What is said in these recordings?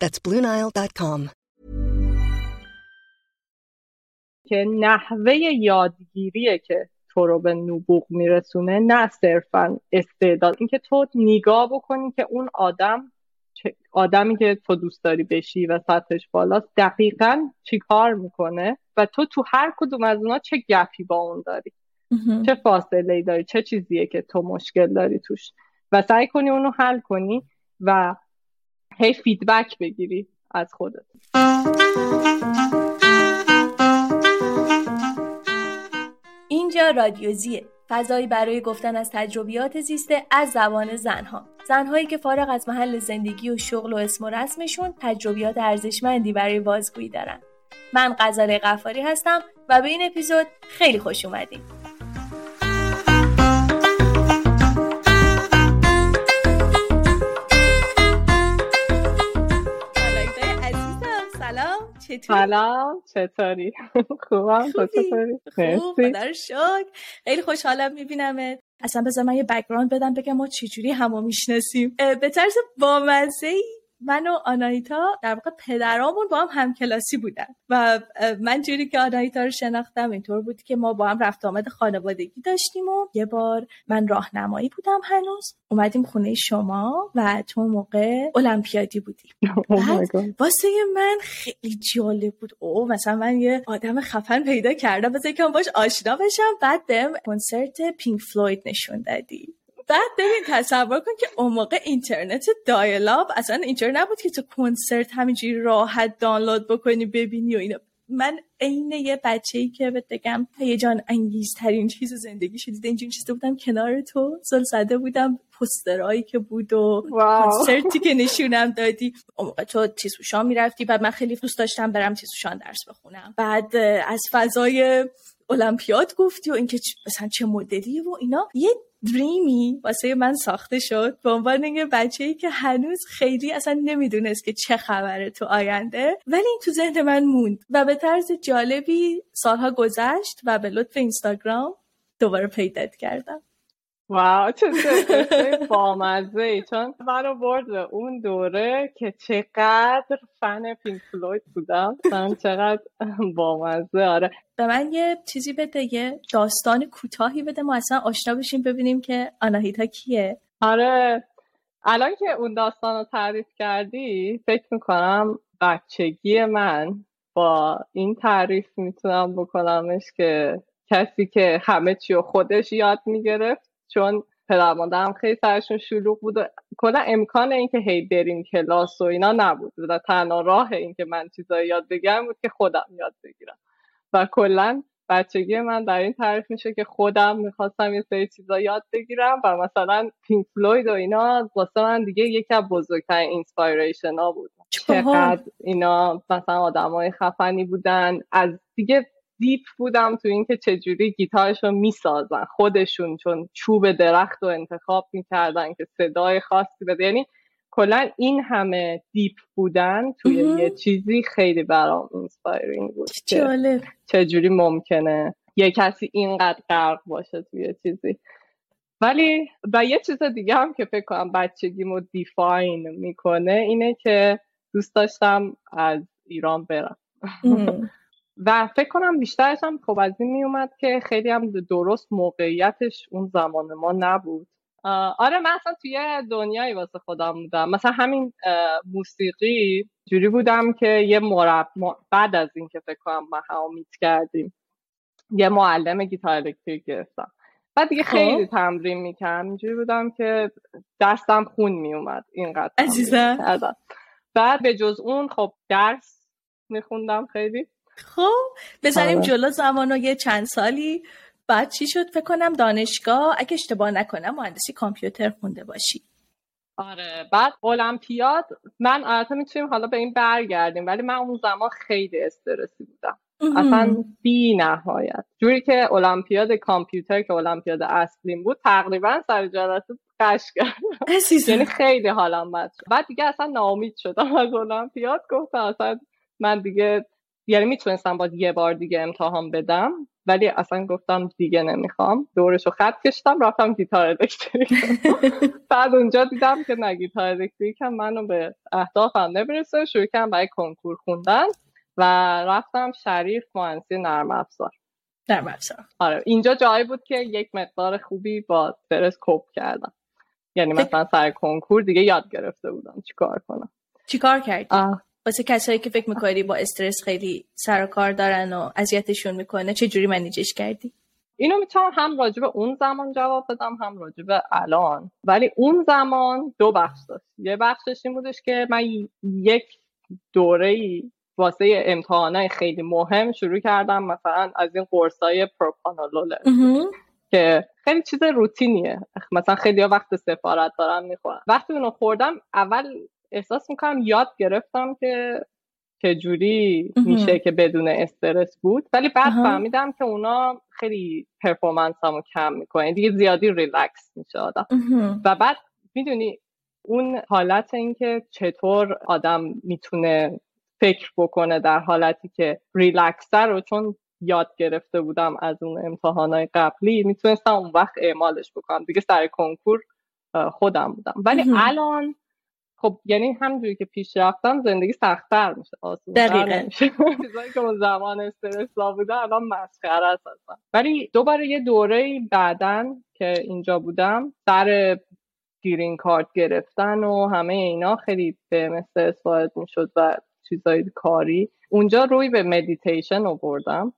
That's BlueNile.com. که نحوه یادگیریه که تو رو به نبوغ میرسونه نه صرفا استعداد. اینکه تو نگاه بکنی که اون آدم آدمی که تو دوست داری بشی و سطحش بالاست دقیقا چی کار می‌کنه و تو تو هر کدوم از اونا چه گپی با اون داری؟ چه فاصله ای داری؟ چه چیزیه که تو مشکل داری توش؟ و سعی کنی اونو حل کنی و هی فیدبک بگیری از خودت. اینجا رادیوزیه. فضایی برای گفتن از تجربیات زیسته از زبان زنها. زنهایی که فارغ از محل زندگی و شغل و اسم و رسمشون تجربیات ارزشمندی برای بازگویی دارن. من غزاله قفاری هستم و به این اپیزود خیلی خوش اومدید چطوری؟ سلام چطوری؟ خوبم تو چطوری؟ خوب خدا شکر خیلی خوشحالم میبینمت اصلا بذار من یه background بدم بگم ما چجوری همو می‌شناسیم به طرز بامزه من و آنایتا در واقع پدرامون با هم همکلاسی بودن و من جوری که آنایتا رو شناختم اینطور بود که ما با هم رفت آمد خانوادگی داشتیم و یه بار من راهنمایی بودم هنوز. اومدیم خونه شما و تو موقع المپیادی بودیم بعد واسه من خیلی جالب بود. او مثلا من یه آدم خفن پیدا کردم. واسه که باش آشنا بشم. بعد بهم کنسرت پینک فلوید نشون دادی. بعد ببین تصور کن که اون موقع اینترنت دایلاب اصلا اینجور نبود که تو کنسرت همینجوری راحت دانلود بکنی ببینی و اینا. من عین یه بچه ای که بگم هیجان انگیزترین چیز زندگی شدیده اینجوری چیزی بودم کنار تو زل زده بودم پسترهایی که بود و کنسرتی که نشونم دادی. اون موقع تو تیسوشان می‌رفتی بعد من خیلی دوست داشتم برم تیسوشان درس بخونم. بعد از فضای المپیاد گفتی و اینکه مثلا چه مدلیه و اینا. یه دریمی واسه من ساخته شد به عنوان یه بچه ای که هنوز خیلی اصلا نمی‌دونست که چه خبره تو آینده ولی این تو ذهن من موند و به طرز جالبی سالها گذشت و به لطف اینستاگرام دوباره پیدات کردم. واو چه بامزه ای چون منو برد به اون دوره که چقدر فن پینک فلوید بودم. چقدر بامزه آره. به من یه چیزی بده یه داستان کوتاهی بده. ما اصلا آشنا بشیم ببینیم که آناهیتا کیه. آره. الان که اون داستان رو تعریف کردی فکر می‌کنم بچگی من با این تعریف می‌تونم بکنمش که کسی که همه چی خودش یاد می‌گرفت چون پدر مادرم خیلی سرشون شلوغ بود و کلا امکان اینکه هی بریم کلاس و اینا نبود و تنها راه اینکه من چیزایی یاد بگیرم بود که خودم یاد بگیرم. و کلا بچگی من در این تعریف میشه که خودم می‌خواستم یه سری چیزا یاد بگیرم و مثلا پینک فلوید و اینا واسه من دیگه یکی از بزرگترین inspiration ها بود. چقدر اینا مثلا آدمای خفنی بودن از دیگه deep بودم تو اینکه چجوری گیتارشون می‌سازن. خودشون چون چوب درخت رو انتخاب می‌کردن که صدای خاصی بده. یعنی کلا این همه deep بودن توی یه چیزی خیلی برام inspiring بود جالب. چجوری ممکنه یه کسی اینقدر غرق باشه توی چیزی. ولی و یه چیز دیگه هم که فکر کنم بچگیمو define می‌کنه اینه که دوست داشتم از ایران برم. و فکر کنم بیشترش هم خب از این میومد که خیلی هم درست موقعیتش اون زمان ما نبود. آره من اصلا توی دنیایی واسه خودم بودم. مثلا همین موسیقی جوری بودم که یه مرب بعد از اینکه فکر کنم ما میت کردیم یه معلم گیتار الکتریک گرفتم. بعد دیگه خیلی خب. تمرین می‌کردم. اینجوری بودم که دستم خون میومد. اینقدر عزیزم. بعد به جز اون خب درس میخوندم خیلی. خب بزنیم آره. جلو زمان و یه چند سالی. بعد چی شد؟ فکر کنم دانشگاه. اگه اشتباه نکنم مهندسی کامپیوتر خونده باشی. آره. بعد المپیاد من البته می‌تونیم حالا به این برگردیم ولی من اون زمان خیلی استرسی بودم. اصلا بی نهایت. جوری که المپیاد کامپیوتر که المپیاد اصلیم بود تقریبا سر جلسه قش کردم. یعنی خیلی حالم بد شد. بعد دیگه اصلا ناامید شدم از المپیاد. گفتم اصلا من دیگه یعنی می‌تونستم باید یه بار دیگه امتحان بدم ولی اصلا گفتم دیگه نمی‌خوام. دورشو خط کشیدم رفتم گیتار الکتریک. بعد اونجا دیدم که نه گیتار الکتریک هم منو به اهدافم نمی‌رسه. شروع کردم برای کنکور خوندن و رفتم شریف مهندسی نرم افزار. نرم افزار. آره اینجا جایی بود که یک مقدار خوبی با استرس cope کردم. یعنی مثلا سر کنکور دیگه یاد گرفته بودم چیکار کنم. چیکار کردی؟ واسه کسایی که فکر می‌کنی با استرس خیلی سر و کار دارن و اذیتشون می‌کنه چه جوری منیجش کردی؟ اینو می‌تونم هم راجع به اون زمان جواب بدم هم راجع به الان. ولی اون زمان دو بخش داشت. یه بخشش این بودش که من یک دوره ای واسه امتحانای خیلی مهم شروع کردم مثلا از این قرصای پروپانولول که خیلی چیز روتینیه. مثلا خیلی وقت سفارت دارم می‌خورم وقتی اونو خوردم اول احساس می‌کنم یاد گرفتم که چجوری میشه که بدون استرس بود. ولی بعد فهمیدم که اونا خیلی performance هم رو کم می‌کنه دیگه زیادی ریلکس میشه آدم. و بعد می‌دونی اون حالت اینکه چطور آدم می‌تونه فکر بکنه در حالتی که ریلکسر رو چون یاد گرفته بودم از اون امتحانای قبلی می‌تونستم اون وقت اعمالش بکنم. دیگه سر کنکور خودم بودم. ولی الان خب یعنی همونجوری که پیش رفتم زندگی سختتر میشه آسون دقیقا. چیزایی که اون زمان استرس بوده الان مسخره است ولی دوباره یه دوره بعدن که اینجا بودم سر green card گرفتن و همه اینا خیلی بهم استرس وارد می‌شد و چیزای کاری. اونجا روی به مدیتیشن آوردم.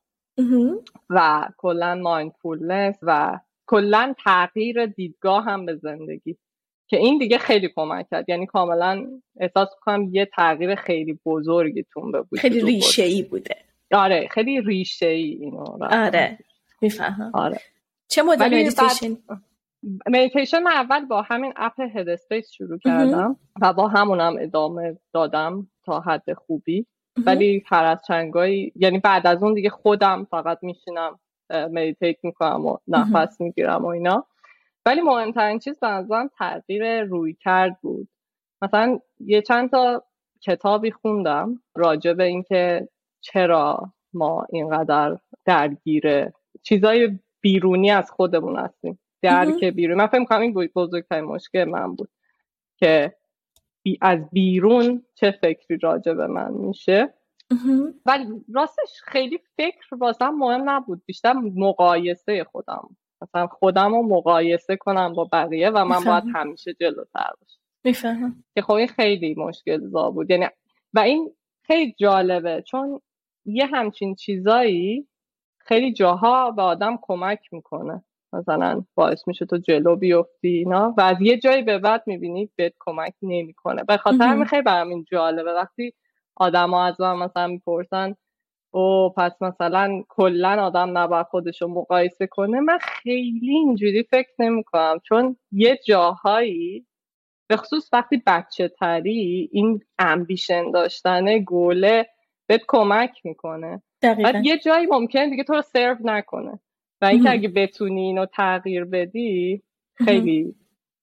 و کلا mindfulness و کلا تغییر دیدگاه هم به زندگی. که این دیگه خیلی کمک کرد. یعنی کاملا احساس کنم یه تغییر خیلی بزرگی تون بود خیلی ریشه ای بوده. آره خیلی ریشه ای اینو آره می‌فهمم. آره. چه مدل مدیتیشن مدیتیشن من اول با همین app Head شروع کردم و با همونم ادامه دادم تا حد خوبی. ولی هر از چندگاهی یعنی بعد از اون دیگه خودم فقط میشینم مدیتیت می‌کنم و نفس می‌گیرم و اینا. ولی مهمترین چیز به نظرم تغییر روی کرد بود. مثلا یه چند تا کتابی خوندم راجع به اینکه چرا ما اینقدر درگیر چیزای بیرونی از خودمون هستیم. درک بیرون. من فکر کنم این بزرگترین مشکل من بود که از بیرون چه فکری راجع به من میشه. ولی راستش خیلی فکر واسم مهم نبود. بیشتر مقایسه خودم مثلا خودم رو مقایسه کنم با بقیه و من باید همیشه جلوتر باشم. می‌فهمم. که خب این خیلی مشکل زا بود. یعنی و این خیلی جالبه چون یه همچین چیزایی خیلی جاها به آدم کمک می‌کنه. مثلا باعث میشه تو جلو بیفتی اینا. و از یه جایی به بعد می‌بینی بهت کمک نمی‌کنه. به خاطر همین خیلی برام این جالبه. وقتی آدما از من مثلا می‌پرسن او پس مثلا کلا آدم نباید خودش رو مقایسه کنه. من خیلی اینجوری فکر نمی کنم. چون یه جاهایی به خصوص وقتی بچه تری این امبیشن داشتن گوله بهت کمک می‌کنه. بعد یه جایی ممکن دیگه تو رو سرو نکنه. و اینکه اگه بتونی اینو تغییر بدی خیلی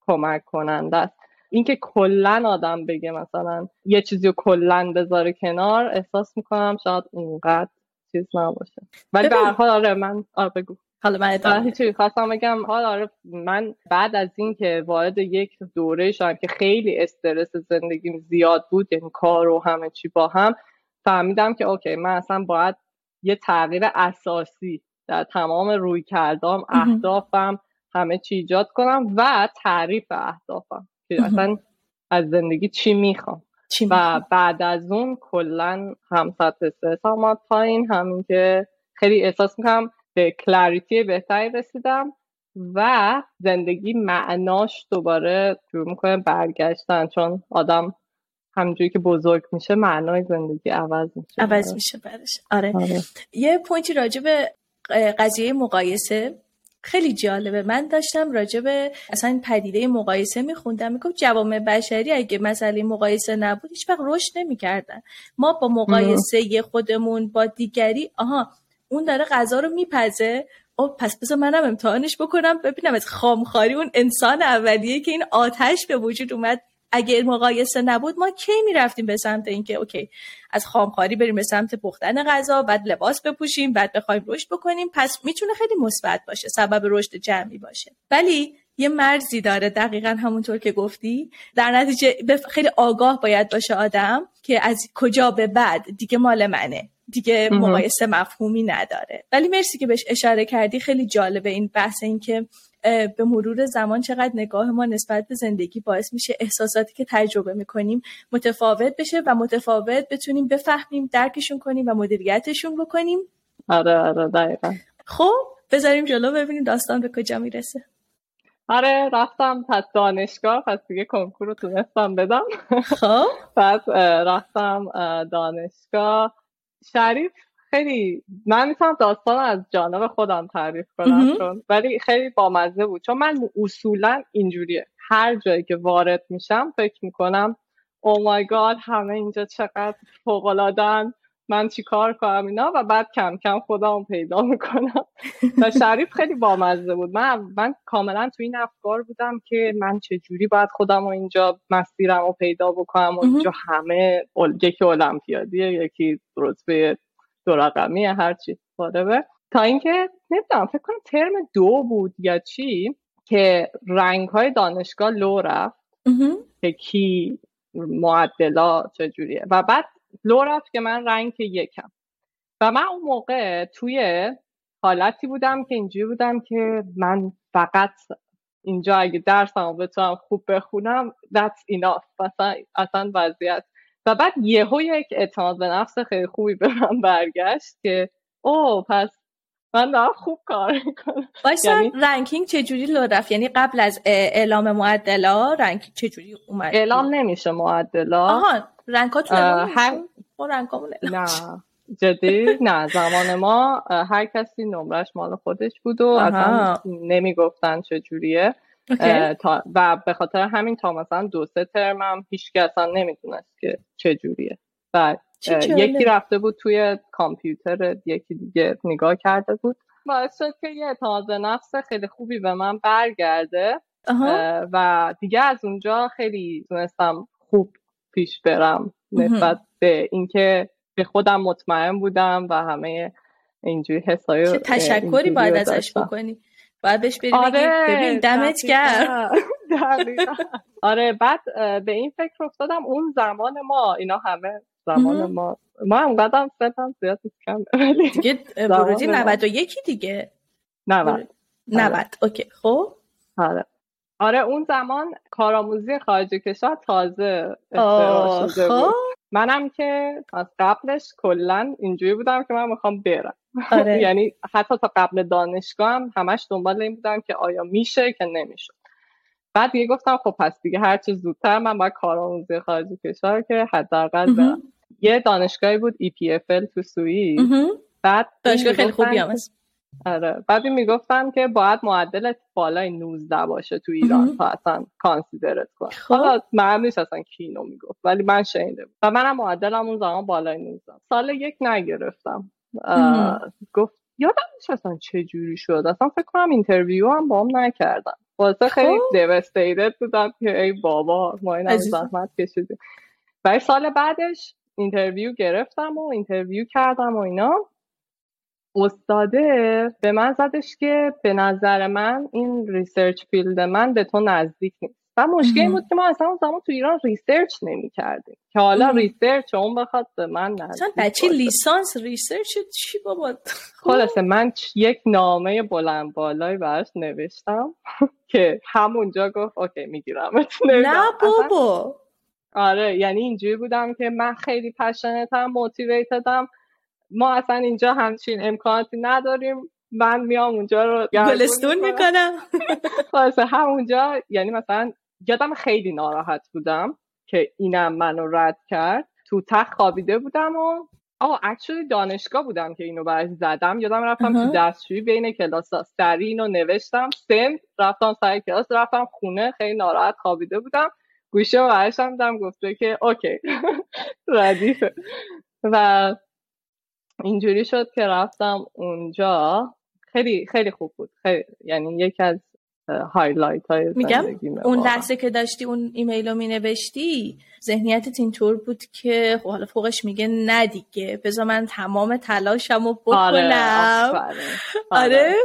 کمک کننده است. اینکه کلا آدم بگه مثلا یه چیزی رو کلا بذاره کنار احساس می‌کنم شاید اونقدر چیز نباشه. ولی به حال آره من آره بگو. حالا من هیچی خواستم بگم. حال آره من بعد از اینکه وارد یک دوره شدم که خیلی استرس زندگیم زیاد بود یعنی کار و همه چی با هم فهمیدم که اوکی من اصلا باید یه تغییر اساسی در تمام روی کردام اهدافم همه چی ایجاد کنم و تعریف اهدافم. که اصلا از زندگی چی می‌خوام. و بعد از اون کلا هم سطح استرس آمد پایین همین که خیلی احساس می‌کنم به کلاریتی بهتری رسیدم و زندگی معناش دوباره شروع می‌کنه برگشتن چون آدم همجوری که بزرگ میشه معنای زندگی عوض میشه عوض میشه برش. آره. آره. یه point ی راجع به قضیه مقایسه خیلی جالبه. من داشتم راجع به اصلا این پدیده مقایسه میخوندم. می‌گفت جوامع بشری اگه مسئله مقایسه نبود هیچ وقت رشد نمی‌کردن. ما با مقایسه خودمون با دیگری آها اون داره غذا رو میپزه. او پس بذار منم امتحانش بکنم ببینم از خام‌خواری اون انسان اولیه که این آتش به وجود اومد اگر مقایسه نبود ما کی می‌رفتیم به سمت اینکه okay از خامخاری بریم به سمت پختن غذا بعد لباس بپوشیم بعد بخوایم رشد بکنیم. پس می‌تونه خیلی مثبت باشه سبب رشد جمعی باشه. ولی یه مرزی داره دقیقا همونطور که گفتی. در نتیجه خیلی آگاه باید باشه آدم که از کجا به بعد دیگه مال منه. دیگه مقایسه مفهومی نداره. ولی مرسی که بهش اشاره کردی خیلی جالبه این بحث این که به مرور زمان چقدر نگاه ما نسبت به زندگی باعث میشه احساساتی که تجربه می‌کنیم متفاوت بشه و متفاوت بتونیم بفهمیم درکشون کنیم و مدیریتشون بکنیم. آره آره دقیقا. خب بذاریم جلو ببینیم داستان به کجا می‌رسه. آره رفتم پس دانشگاه پس دیگه کنکور رو تونستم بدم. خب. بعد رفتم دانشگاه. شریف خیلی من می‌تونم داستان از جانب خودم تعریف کنم چون ولی خیلی بامزه بود. چون من اصولا اینجوریه. هر جایی که وارد میشم فکر می‌کنم او مای گاد همه اینجا چقدر فوق من چی کار کنم اینا؟ و بعد کم کم خودم پیدا می‌کنم. و شریف خیلی بامزه بود. من من کاملا تو این افکار بودم که من چه جوری باید خودم و اینجا مسیرم رو پیدا بکنم و اینجا همه یکی المپیادیه یکی رتبه دو رقمی هرچی به تا اینکه نمی‌دونم فکر کنم ترم دو بود یا چی که رنگ های دانشگاه لو رفت. که کی معدلا چجوریه. و بعد لو رفت که من رنگ یکم. و من اون موقع توی حالتی بودم که اینجوری بودم که من فقط اینجا اگه درسمو بتونم خوب بخونم that's enough. مثلا اصلا وضعیت و بعد یهو یک اعتماد به نفس خیلی خوبی به من برگشت که او پس من دارم خوب کار می‌کنم. یعنی... ranking چجوری لو رفت؟ یعنی قبل از اعلام معدلا ranking چجوری اومد؟ اعلام نمیشه معدلا. آها rank اتون هر نه جدی؟ نه زمان ما هر کسی نمرش مال خودش بود و اصلا نمی‌گفتن چجوریه. و به خاطر همین تا مثلا دو سه ترمم هیچ اصلا نمی‌دونست که چجوریه. و یکی رفته بود توی کامپیوتر یکی دیگه نگاه کرده بود. باعث شد که یه اعتماد نفس خیلی خوبی به من برگرده. و دیگه از اونجا خیلی تونستم خوب پیش برم نسبت به اینکه به خودم مطمئن بودم و همه اینجوری حسای چه تشکری باید ازش بکنی. باید بهش بریم آره ببین دمت کرد آره بعد به این فکر افتادم اون زمان ما اینا همه زمان ما. ما هم قدم سنم زیاد کم دیگه ورودی 91 دیگه. 90 90 اوکی. خب؟ آره. آره اون زمان کارآموزی خارج کشور تازه شده بود. خب. منم که از قبلش کلا اینجوری بودم که من می‌خوام برم. آره. یعنی حتی تا قبل دانشگاه هم همش دنبال این بودم که آیا میشه که نمیشه. بعد دیگه گفتم خب پس دیگه هر چه زودتر من باید کارآموزی خارج کشور که حداقل برم. یه دانشگاهی بود EPFL تو سوئیس. بعد دانشگاه خیلی خوبی هم آره. بعد می‌گفتم که باید معدل بالای 19 باشه تو ایران تا اصلا consider ت کنن خب. حالا من نیست اصلا کی اینو می‌گفت ولی من شنیده و منم معدلم اون زمان بالای 19 سال یک نگرفتم. گفت یادم نیست اصلا چه جوری شد. اصلا فکر کنم interview هم با هم نکردم واسه خیلی devastated بودم که ای بابا ما این زحمت کشیدیم. برای سال بعدش interview گرفتم و interview کردم و اینا. استاده به من زدش که به نظر من این research field من به تو نزدیک نیست. و مشکل این بود که ما اصلا اون زمان تو ایران research نمی کردیم. که حالا research اون بخواد به من نزدیک بچه لیسانس research چی بابا؟ خلاصه من یک نامه بلند بالایی براش نوشتم که همونجا گفت okay می‌گیرم نه بابا. آره یعنی اینجوری بودم که من خیلی پشنتم موتیویتدم ما اصلا اینجا همچین امکاناتی نداریم. من میام اونجا رو گلستون می‌کنم. خلاصه همونجا یعنی مثلا یادم خیلی ناراحت بودم که اینم منو رد کرد. تو تخت خوابیده بودم و آه اکچولی دانشگاه بودم که اینو برای زدم. یادم رفتم تو دستشویی بین کلاس سری اینو نوشتم. سن رفتم سر کلاس رفتم خونه خیلی ناراحت خوابیده بودم. گوشه و برشم دم گفته که okay. ردیفه. و اینجوری شد که رفتم اونجا. خیلی خیلی خوب بود. خیلی یعنی یکی از highlight های میگم اون لحظه که داشتی اون ایمیل رو مینوشتی ذهنیتت اینطور بود که خب حالا فوقش میگه نه دیگه بذار من تمام تلاشم رو آره، بکنم. آره, آره.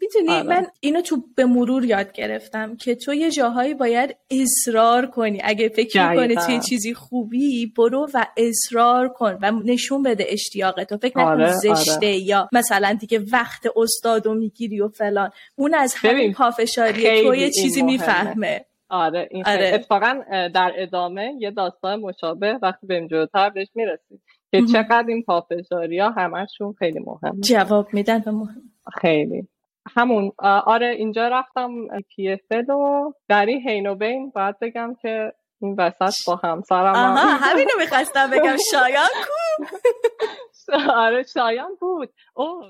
می‌تونی آره. من اینو تو به مرور یاد گرفتم که تو یه جاهایی باید اصرار کنی. اگه فکر کنی توی چیزی خوبی برو و اصرار کن و نشون بده اشتیاقتو فکر نکن آره، زشته آره. یا مثلا دیگه وقت استادو می‌گیری و فلان. اون از همین پافشاری تو یه چیزی می‌فهمه. آره این آره. اتفاقا در ادامه یه داستان مشابه وقتی به جلوتر بهش می‌رسیم که چقدر این پافشاری ها همشون خیلی مهم جواب میدن و مهم. خیلی. همون آره اینجا رفتم پی و در این هین و بین. باید بگم که این وسط با همسرم آها همینو می‌خواستم بگم. شایان کو؟ آره شایان بود. او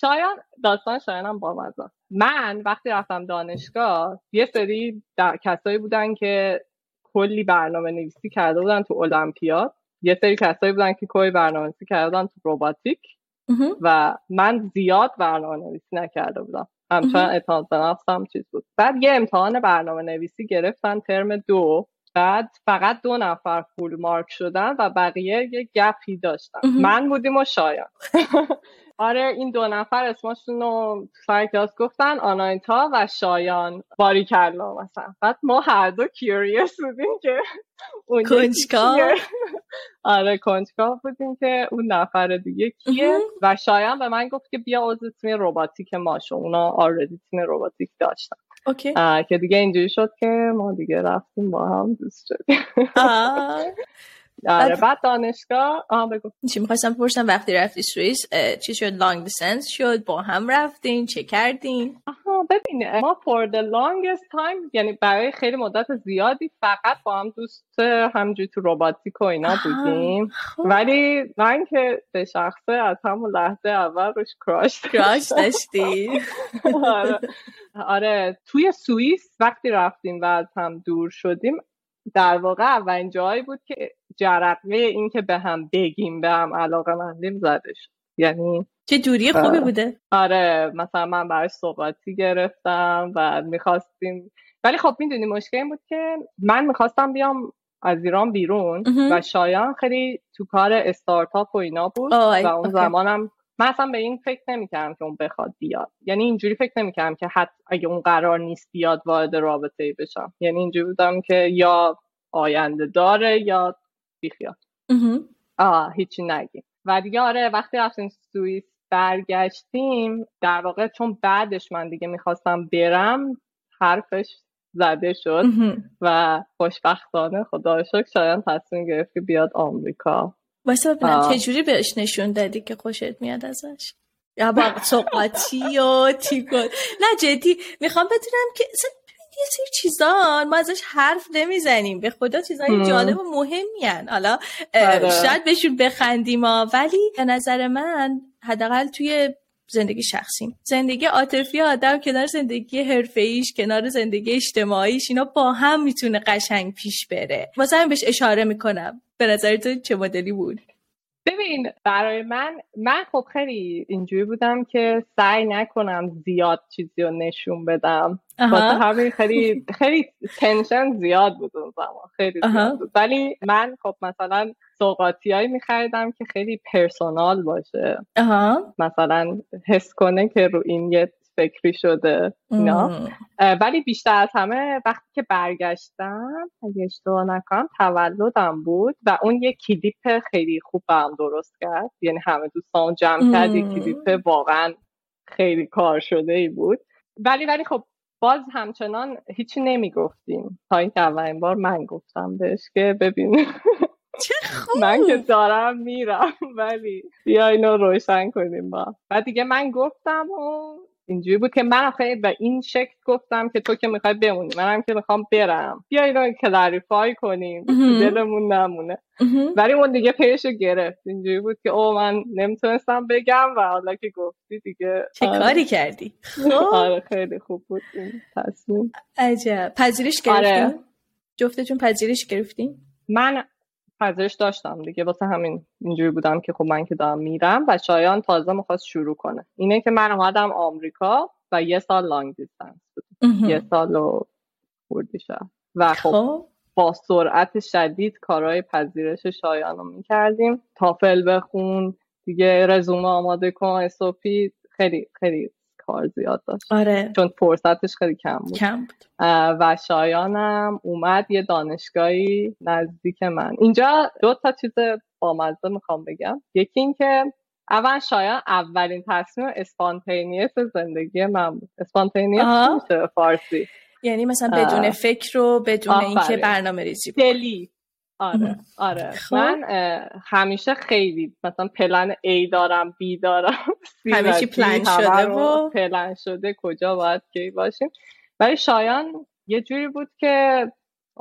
شایان داستان شایانم با مزه من وقتی رفتم دانشگاه یه سری کسایی بودن که کلی برنامه نویسی کرده بودن تو المپیاد. یه سری کسایی بودن که کلی برنامه نویسی کرده بودن تو روباتیک و من زیاد برنامه نویسی نکرده بودم. همچنان اعتماد به نفسم چیز بود. بعد یه امتحان برنامه نویسی گرفتن ترم دو. بعد فقط دو نفر full mark شدن و بقیه یه gap ی داشتن. من بودیم و شایان. آره این دو نفر اسمشون رو سر کلاس گفتن آنایتا و شایان باری کرلا مثلا. بعد ما هر دو curious بودیم که کنجکاو آره کنجکاو بودیم که اون نفر دیگه کیه. و شایان به من گفت که بیا عضو تیم روباتیک ما شو اونا already تیم روباتیک داشتن. okay. که دیگه اینجوری شد که ما دیگه رفتیم با هم دوست شدیم. آره بعد دانشگاه آها بگو. چی می‌خواستم بپرسم وقتی رفتی سوئیس چی شد؟ long distance شد؟ با هم رفتین؟ چه کردین؟ آها ببین ما for the longest time یعنی برای خیلی مدت زیادی فقط با هم دوست همجوری تو روباتیک و اینا بودیم. خب. ولی من که به شخصه از همون لحظه اول روش کراش کراش داشتی؟ آره. آره توی سوئیس وقتی رفتیم و از هم دور شدیم در واقع اولین جایی بود که جرقه این که به هم بگیم به هم علاقه مندیم زده شد. یعنی چه دوری خوبی بوده. آره مثلا من براش صحبتی گرفتم و می‌خواستیم ولی خب می‌دونی مشکل این بود که من می‌خواستم بیام از ایران بیرون و شایان خیلی تو کار استارتاپ و اینا بود و اون زمانم من اصلا به این فکر نمی‌کردم که اون بخواد بیاد. یعنی اینجوری فکر نمی‌کردم که حتی اگه اون قرار نیست بیاد وارد رابطه ای بشم. یعنی اینجوری بودم که یا آینده داره یا بیخیاد آه هیچی نگیم. و دیگه آره وقتی رفتیم سوئیس برگشتیم در واقع چون بعدش من دیگه می‌خواستم برم حرفش زده شد و خوشبختانه خدا شکر شاید تصمیم گرفت که بیاد آمریکا. واسه ببینم چجوری بهش نشون دادی که خوشت میاد ازش؟ یا با سوقاتی و تیکون نه جدی می‌خوام بدونم که یه سری چیزا ما ازش حرف نمی‌زنیم. به خدا چیزای جالب و مهمی حالا آره. شاید بهشون بخندیم ها ولی به نظر من حداقل توی زندگی شخصیم. زندگی عاطفی آدم کنار زندگی حرفه‌ایش کنار زندگی اجتماعیش اینا با هم می‌تونه قشنگ پیش بره. واسه بهش اشاره می‌کنم. به نظر تو چه مدلی بود؟ ببین برای من من خب خیلی اینجوری بودم که سعی نکنم زیاد چیزی رو نشون بدم. واسه همین خیلی خیلی تنشن زیاد بود اون زمان. خیلی زیاد بود. ولی من خب مثلا سوقاتی هایی میخریدم که خیلی پرسونال باشه. مثلا حس کنه که رو این یه فکری شده اینا. ولی بیشتر از همه وقتی که برگشتم اگه اشتباه نکنم تولدم بود و اون یه کلیپ خیلی خوب هم درست کرد. یعنی همه دوستان جمع کرد یه کلیپ واقعا خیلی کار شده ای بود. ولی ولی خب باز همچنان هیچی نمی‌گفتیم. تا اینکه اولین بار من گفتم بهش که ببین. من که دارم میرم ولی بیا اینو روشن کنیم با. و دیگه من گفتم و اینجوری بود که من خیلی به این شکل گفتم که تو که می‌خوای بمونی. منم که می‌خوام برم. بیا اینو کلاریفای کنیم. دلمون نمونه. ولی اون دیگه پیش گرفت. اینجوری بود که او من نمی‌تونستم بگم و حالا که گفتی دیگه چه آره. کاری کردی؟ آره خیلی خوب بود این تصمیم. عجب. پذیرش گرفتیم آره. جفتتون پذیرش گرفتیم من پذیرش داشتم دیگه. واسه همین اینجوری بودم که خب من که دارم میرم و شایان تازه می‌خواست شروع کنه. اینه که من اومدم آمریکا و یه سال لانگ دیستنس بود یه سال و و خب, خب. با سرعت شدید کارهای پذیرش شایان رو می‌کردیم. تافل بخون دیگه رزومه آماده کن SOP خیلی خیلی کار زیاد داشت. آره. چون فرصتش خیلی کم بود, کم بود. و شایانم اومد یه دانشگاهی نزدیک من. اینجا دو تا چیز بامزه می‌خوام بگم. یکی اینکه اول شایان اولین تصمیم spontaneous زندگی من بود. spontaneous میشه فارسی. یعنی مثلا بدون فکر و بدون اینکه برنامه ریزی دلی. آره آره. خب. من همیشه خیلی مثلا پلن A دارم B دارم همیشه پلن شده و پلن شده کجا باید کی باشیم. ولی شایان یه جوری بود که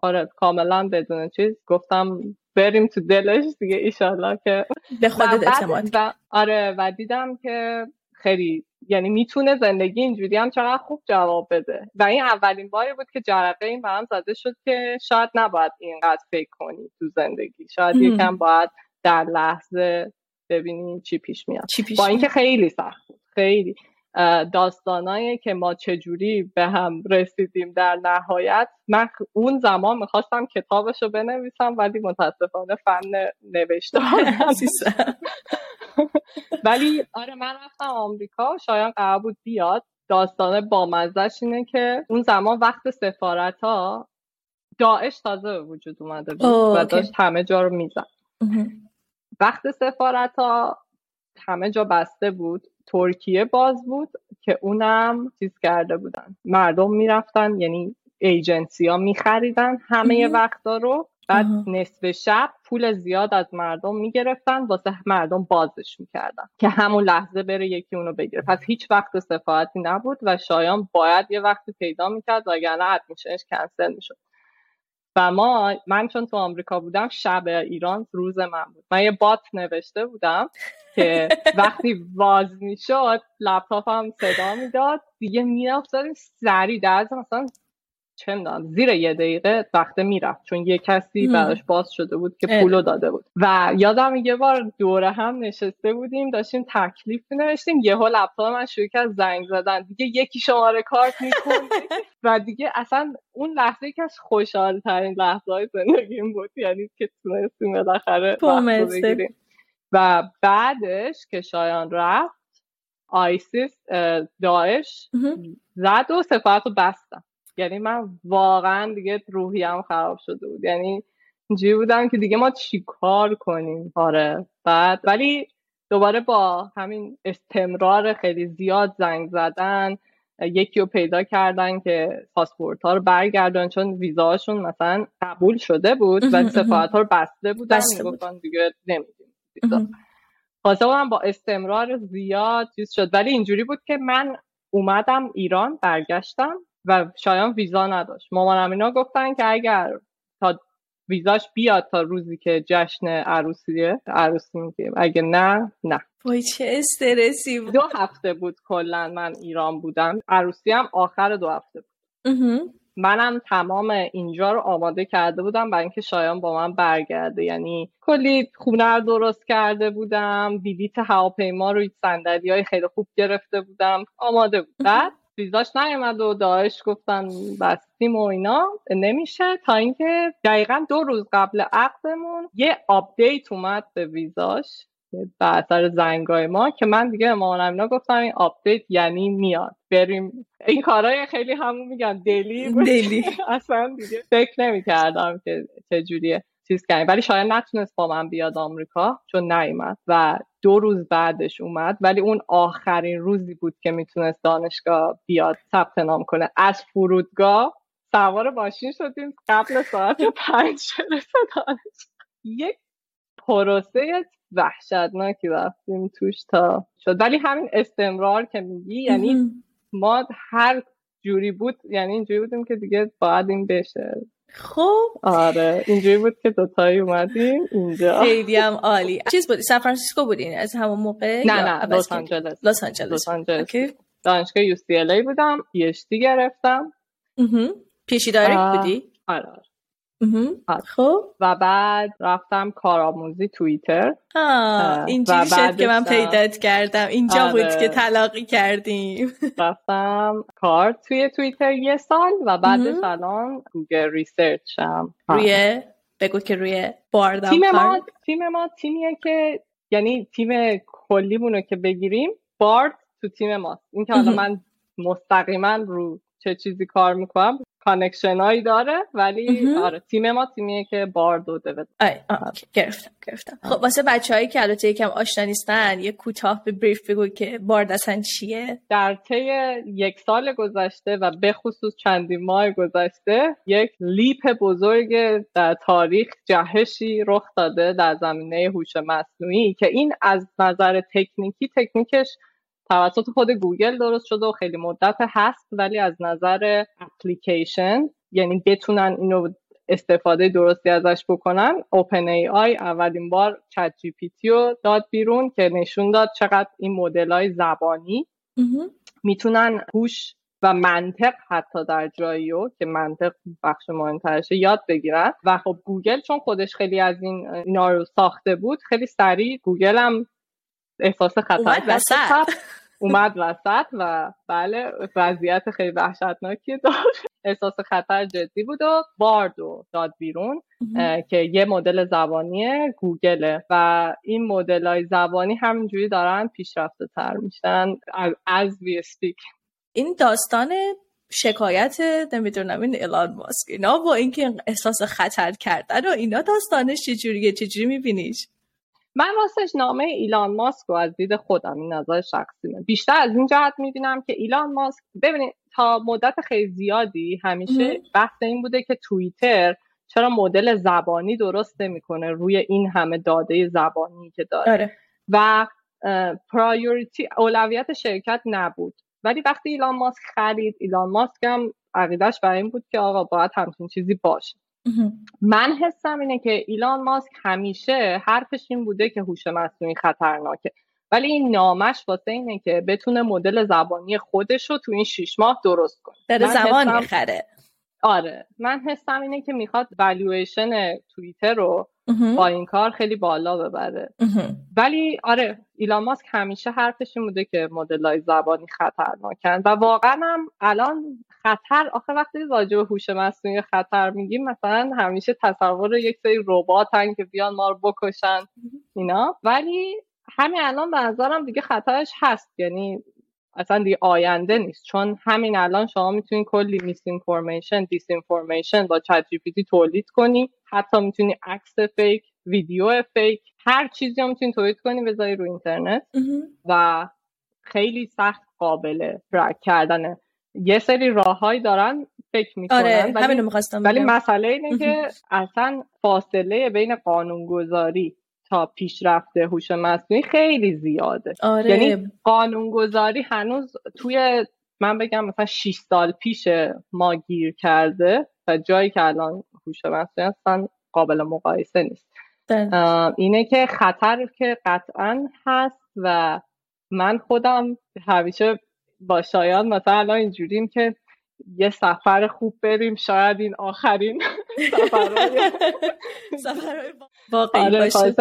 آره کاملا بدون چیز گفتم بریم تو دلش دیگه ایشالله که به خودت اعتماد آره و دیدم که خیلی یعنی می‌تونه زندگی اینجوری هم چقدر خوب جواب بده. و این اولین باری بود که جرقه این برام زده شد که شاید نباید اینقدر فکر کنی تو زندگی. شاید یکم باید در لحظه ببینی چی پیش میاد. چی پیش با اینکه خیلی سخت بود. خیلی. داستانایی که ما چجوری به هم رسیدیم در نهایت من اون زمان می‌خواستم کتابش رو بنویسم ولی متاسفانه فن نوشته ولی آره من رفتم آمریکا شایان قرار بود بیاد. داستان بامزش اینه که اون زمان وقت سفارت ها داعش تازه به وجود اومده بود و داشت همه جا رو می‌زد. وقت سفارت ها همه جا بسته بود. ترکیه باز بود که اونم چیز کرده بودن. مردم می‌رفتن یعنی ایجنسی ها میخریدن همه وقتا رو. بعد نصف شب پول زیاد از مردم می‌گرفتن واسه مردم بازش می‌کردن که همون لحظه بره یکی اونو بگیره. پس هیچ وقت سفارتی نبود و شایان باید یه وقتی پیدا می‌کرد وگرنه ادمیشنش کنسل می‌شد. و ما من چون تو آمریکا بودم شب ایران روز من بود. من یه بات نوشته بودم که وقتی باز می‌شد لپتاپم صدا می‌داد. دیگه می‌رفتم سریع در مثلا چه می‌دونم زیر یه دقیقه وقته می‌رفت چون یه کسی براش باز شده بود که پولو داده بود. و یادم یه بار دوره هم نشسته بودیم داشتیم تکلیف نوشتیم یهو لپتاپ من شروع کرد زنگ زدن. دیگه یکی شماره کارت می‌کنه و دیگه اصلا اون لحظه که از خوشحال ترین لحظه های زندگیم بود یعنی که تونستیم بالاخره بگیریم. و بعدش که شایان رفت آیسیس داعش زد و سفارت رو بستم یعنی من واقعا دیگه روحیم خراب شده بود. یعنی اینجوری بودم که دیگه ما چیکار کنیم؟ آره. بعد ولی دوباره با همین استمرار خیلی زیاد زنگ زدن یکی رو پیدا کردن که پاسپورت ها رو برگردن چون ویزاشون مثلا قبول شده بود و سفارت ها رو بسته بودن گفتن دیگه نمیدیم ویزا. من با استمرار زیاد چیز شد. ولی اینجوری بود که من اومدم ایران برگشتم. و شایان ویزا نداشت. مامانم اینا گفتن که اگر تا ویزاش بیاد تا روزی که جشن عروسیه عروسی میگیم. اگه نه نه. وای چه استرسی دو هفته بود کلا من ایران بودم. عروسی هم آخر دو هفته بود. منم تمام اینجا رو آماده کرده بودم برای اینکه شایان با من برگرده. یعنی کلی خونه رو درست کرده بودم. بلیت هواپیما روی صندلی های خیلی خوب گرفته بودم. آماده بود. بعد ویزاش نیومد و داعش گفتن بستیم و اینا. نمیشه. تا اینکه دقیقا دو روز قبل عقدمون یه update اومد به ویزاش به اثر زنگای ما که من دیگه مامان اینا گفتم این update یعنی میاد. بریم. این کارهای خیلی همون میگن دلی دلی اصلا دیگه فکر نمی‌کردم که چجوریه. چیز کردیم. ولی شایان نتونست با من بیاد آمریکا چون نیومد و دو روز بعدش اومد. ولی اون آخرین روزی بود که می‌تونست دانشگاه بیاد ثبت نام کنه. از فرودگاه سوار ماشین شدیم. قبل ساعت پنج رسه دانشگاه. یک پروسه وحشتناکی رفتیم توش تا شد. ولی همین استمرار که میگی یعنی ما هر جوری بود یعنی اینجوری بودیم که دیگه باید این بشه. خب آره اینجوری بود که دوتایی اومدیم اینجا. خیلی هم عالی. چیز بودی سان فرانسیسکو بودین از همون موقع؟ نه نه لس آنجلس. لس آنجلس. لس آنجلس. دانشگاه UCLA بودم PhD گرفتم. PhD direct بودی؟ آره آره. خب. و بعد رفتم کارآموزی توییتر. اینجوری شد که من پیدات کردم. اینجا آره. بود که تلاقی کردیم. رفتم کار توی توییتر یه سال و بعدش الان Google Research هم روی بگو که روی Bard م تیم ما تیم ما تیمیه که یعنی تیم کلیمونو که بگیریم Bard تو تیم ماست. این که حالا من مستقیما رو چه چیزی کار می‌کنم connection هایی داره ولی آره تیم ما تیمیه که Bard و دوید گرفتم گرفتم. خب واسه بچه هایی که البته یکم آشنا نیستن یه کوتاه به brief بگو که Bard اصلا چیه. در طی یک سال گذشته و به خصوص چندین ماه گذشته یک leap بزرگ در تاریخ جهشی رخ داده در زمینه هوش مصنوعی که این از نظر تکنیکی تکنیکش توسط خود گوگل درست شده و خیلی مدت هست ولی از نظر اپلیکیشن یعنی بتونن اینو استفاده درستی ازش بکنن OpenAI اولین بار ChatGPT رو داد بیرون که نشون داد چقدر این مدل های زبانی می‌تونن هوش و منطق حتی در جایی رو که منطق بخش مهمترشه یاد بگیرن. و خب گوگل چون خودش خیلی از این اینا رو ساخته بود خیلی سریع گوگل هم احساس خطر اومد. وسط. اومد وسط و بله وضعیت خیلی وحشتناکی داشت احساس خطر جدی بود و بارد و داد بیرون که یه مدل زبانی گوگله و این مدل های زبانی همینجوری دارن پیشرفته تر میشن as we speak این داستان شکایت نمی‌دونم این ایلان ماسک اینا با اینکه احساس خطر کردن و اینا داستانش چجوریه چجوری میبینیش من راستش نامه ایلان ماسک رو از دید خودم این نظر شخصیمه. بیشتر از این جهت می‌بینم که ایلان ماسک ببینید تا مدت خیلی زیادی همیشه بحث این بوده که توییتر چرا مدل زبانی درست نمی‌کنه روی این همه داده زبانی که داره. آره. و پرایوریتی اولویت شرکت نبود. ولی وقتی ایلان ماسک خرید ایلان ماسک هم عقیدش برای این بود که آقا باید همچین چیزی باشه. من حسم اینه که ایلان ماسک همیشه حرفش این بوده که هوش مصنوعی خطرناکه. ولی این نامش واسه اینه که بتونه مدل زبانی خودش رو تو این شیش ماه درست کنه. داره حسم- می‌خره. آره. من حسم اینه که می‌خواد والویشن توییتر رو با این کار خیلی بالا ببره. ولی آره ایلان ماسک همیشه حرفش این بوده که مدل زبانی خطرناکن و واقعا هم الان خطر آخه وقتی راجع به هوش مصنوعی خطر میگیم مثلا همیشه تصور یک سری رباتن که بیان ما رو بکشن. اینا. ولی همین الان به نظرم دیگه خطرش هست. یعنی اصلا دیگه آینده نیست. چون همین الان شما می‌تونی کلی misinformation disinformation با ChatGPT تولید کنی. حتی می‌تونی عکس fake ویدیو fake هر چیزی هم می‌تونی تولید کنی بذاری رو اینترنت. و خیلی سخت قابل ترک کردنه یه سری راههایی دارن فکر می‌کنن آره ولی, همینو می‌خواستم ولی مسئله اینه که اصلا فاصله بین قانونگذاری تا پیشرفت هوش مصنوعی خیلی زیاده. آره. یعنی قانونگذاری هنوز توی من بگم مثلا 6 سال پیش ما گیر کرده و جایی که الان هوش مصنوعی اصلا قابل مقایسه نیست. اه، اینه که خطر که قطعا هست و من خودم همیشه با شایان مثلا الان اینجوریم که یه سفر خوب بریم شاید این آخرین سفرهای واقعی آره، باشه.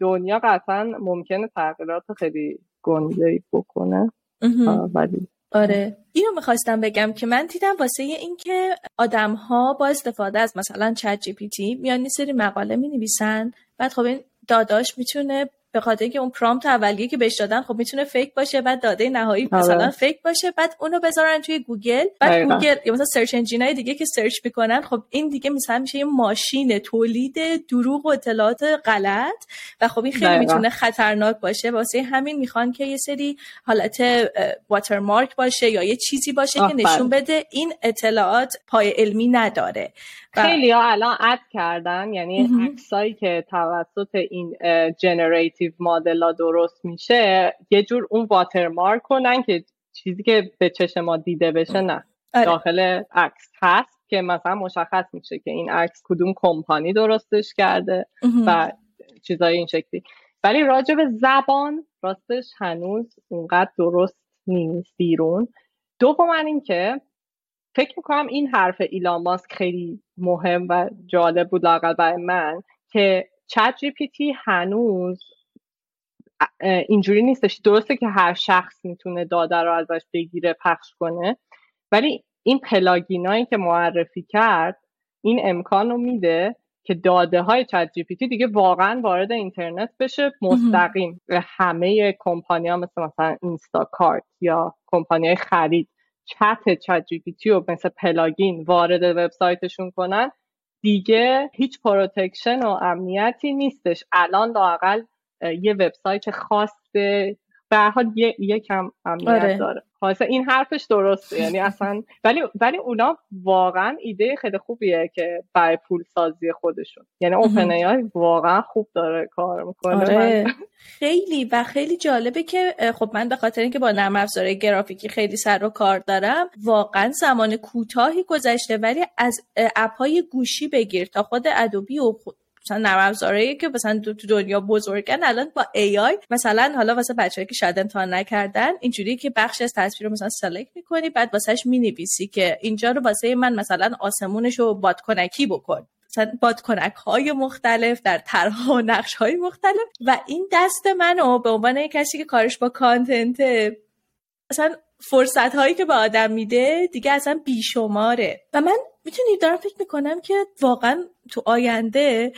دنیا قطعا ممکنه تغییرات خیلی گنده بکنه. ولی آره. اینو می‌خواستم بگم که من دیدم واسه اینکه آدم ها با استفاده از مثلا چت جی پی تی میان سری مقاله می نویسن بعد خب این data ش می‌تونه به خاطر اینکه اون prompt اولیه که بهش دادن خب می‌تونه fake باشه بعد داده نهایی آره. مثلا fake باشه بعد اونو بذارن توی گوگل. بعد گوگل یا مثلا search های دیگه که search می‌کنن خب این دیگه مثلا میشه یه ماشین تولید دروغ و اطلاعات غلط. و خب این خیلی می‌تونه خطرناک باشه. واسه همین می‌خوان که یه سری حالت watermark باشه یا یه چیزی باشه که نشون بده این اطلاعات پای علمی نداره. خیلی ها الان اد کردن یعنی عکسایی که توسط این جنریتیو مدل ها درست میشه یه جور اون واترمارک کنن که چیزی که به چشم ما دیده بشه نه. آره. داخل عکس هست که مثلا مشخص میشه که این عکس کدوم کمپانی درستش کرده و چیزای این شکلی. ولی راجع به زبان راستش هنوز اونقدر درست نیست بیرون. دوم این که فکر می‌کنم این حرف ایلان ماسک خیلی مهم و جالب بود لاقل برای من که ChatGPT هنوز اینجوری نیستش. درسته که هر شخص می‌تونه داده رو ازش بگیره پخش کنه ولی این plugin ایی که معرفی کرد این امکان رو میده که داده های ChatGPT دیگه واقعا وارد اینترنت بشه مستقیم. به همه کمپانی ها مثل مثلا Instacart یا کمپانی های خرید چت ChatGPT و مثل plugin وارد وبسایتشون کنن دیگه هیچ protection و امنیتی نیستش. الان لاقل یه وبسایت خاص به حال یه یکم امنیت آره. داره. خاصه این حرفش درسته. یعنی اصلا ولی ولی اونا واقعا ایده خیلی خوبیه که برای پول سازی خودشون. یعنی OpenAI واقعا خوب داره کار می‌کنه. آره. خیلی و خیلی جالبه که خب من به خاطر اینکه با نرم افزار گرافیکی خیلی سر و کار دارم واقعا زمان کوتاهی گذشته ولی از app های گوشی بگیر تا خود Adobe و مثلا نرم که مثلا تو دنیا بزرگن الان با AI مثلا حالا واسه بچه‌ای که شاید امتحان نکردن اینجوری که بخش از تصویر رو مثلا select می‌کنی بعد واسهش می‌نویسی که اینجا رو واسه من مثلا آسمونش رو بادکنکی بکن. مثلا بادکنک های مختلف در طرح و نقش های مختلف. و این دست منو به عنوان کسی که کارش با content مثلا فرصت هایی که به آدم میده دیگه اصلا بیشماره. و من می‌تونی دارم فکر می‌کنم که واقعا تو آینده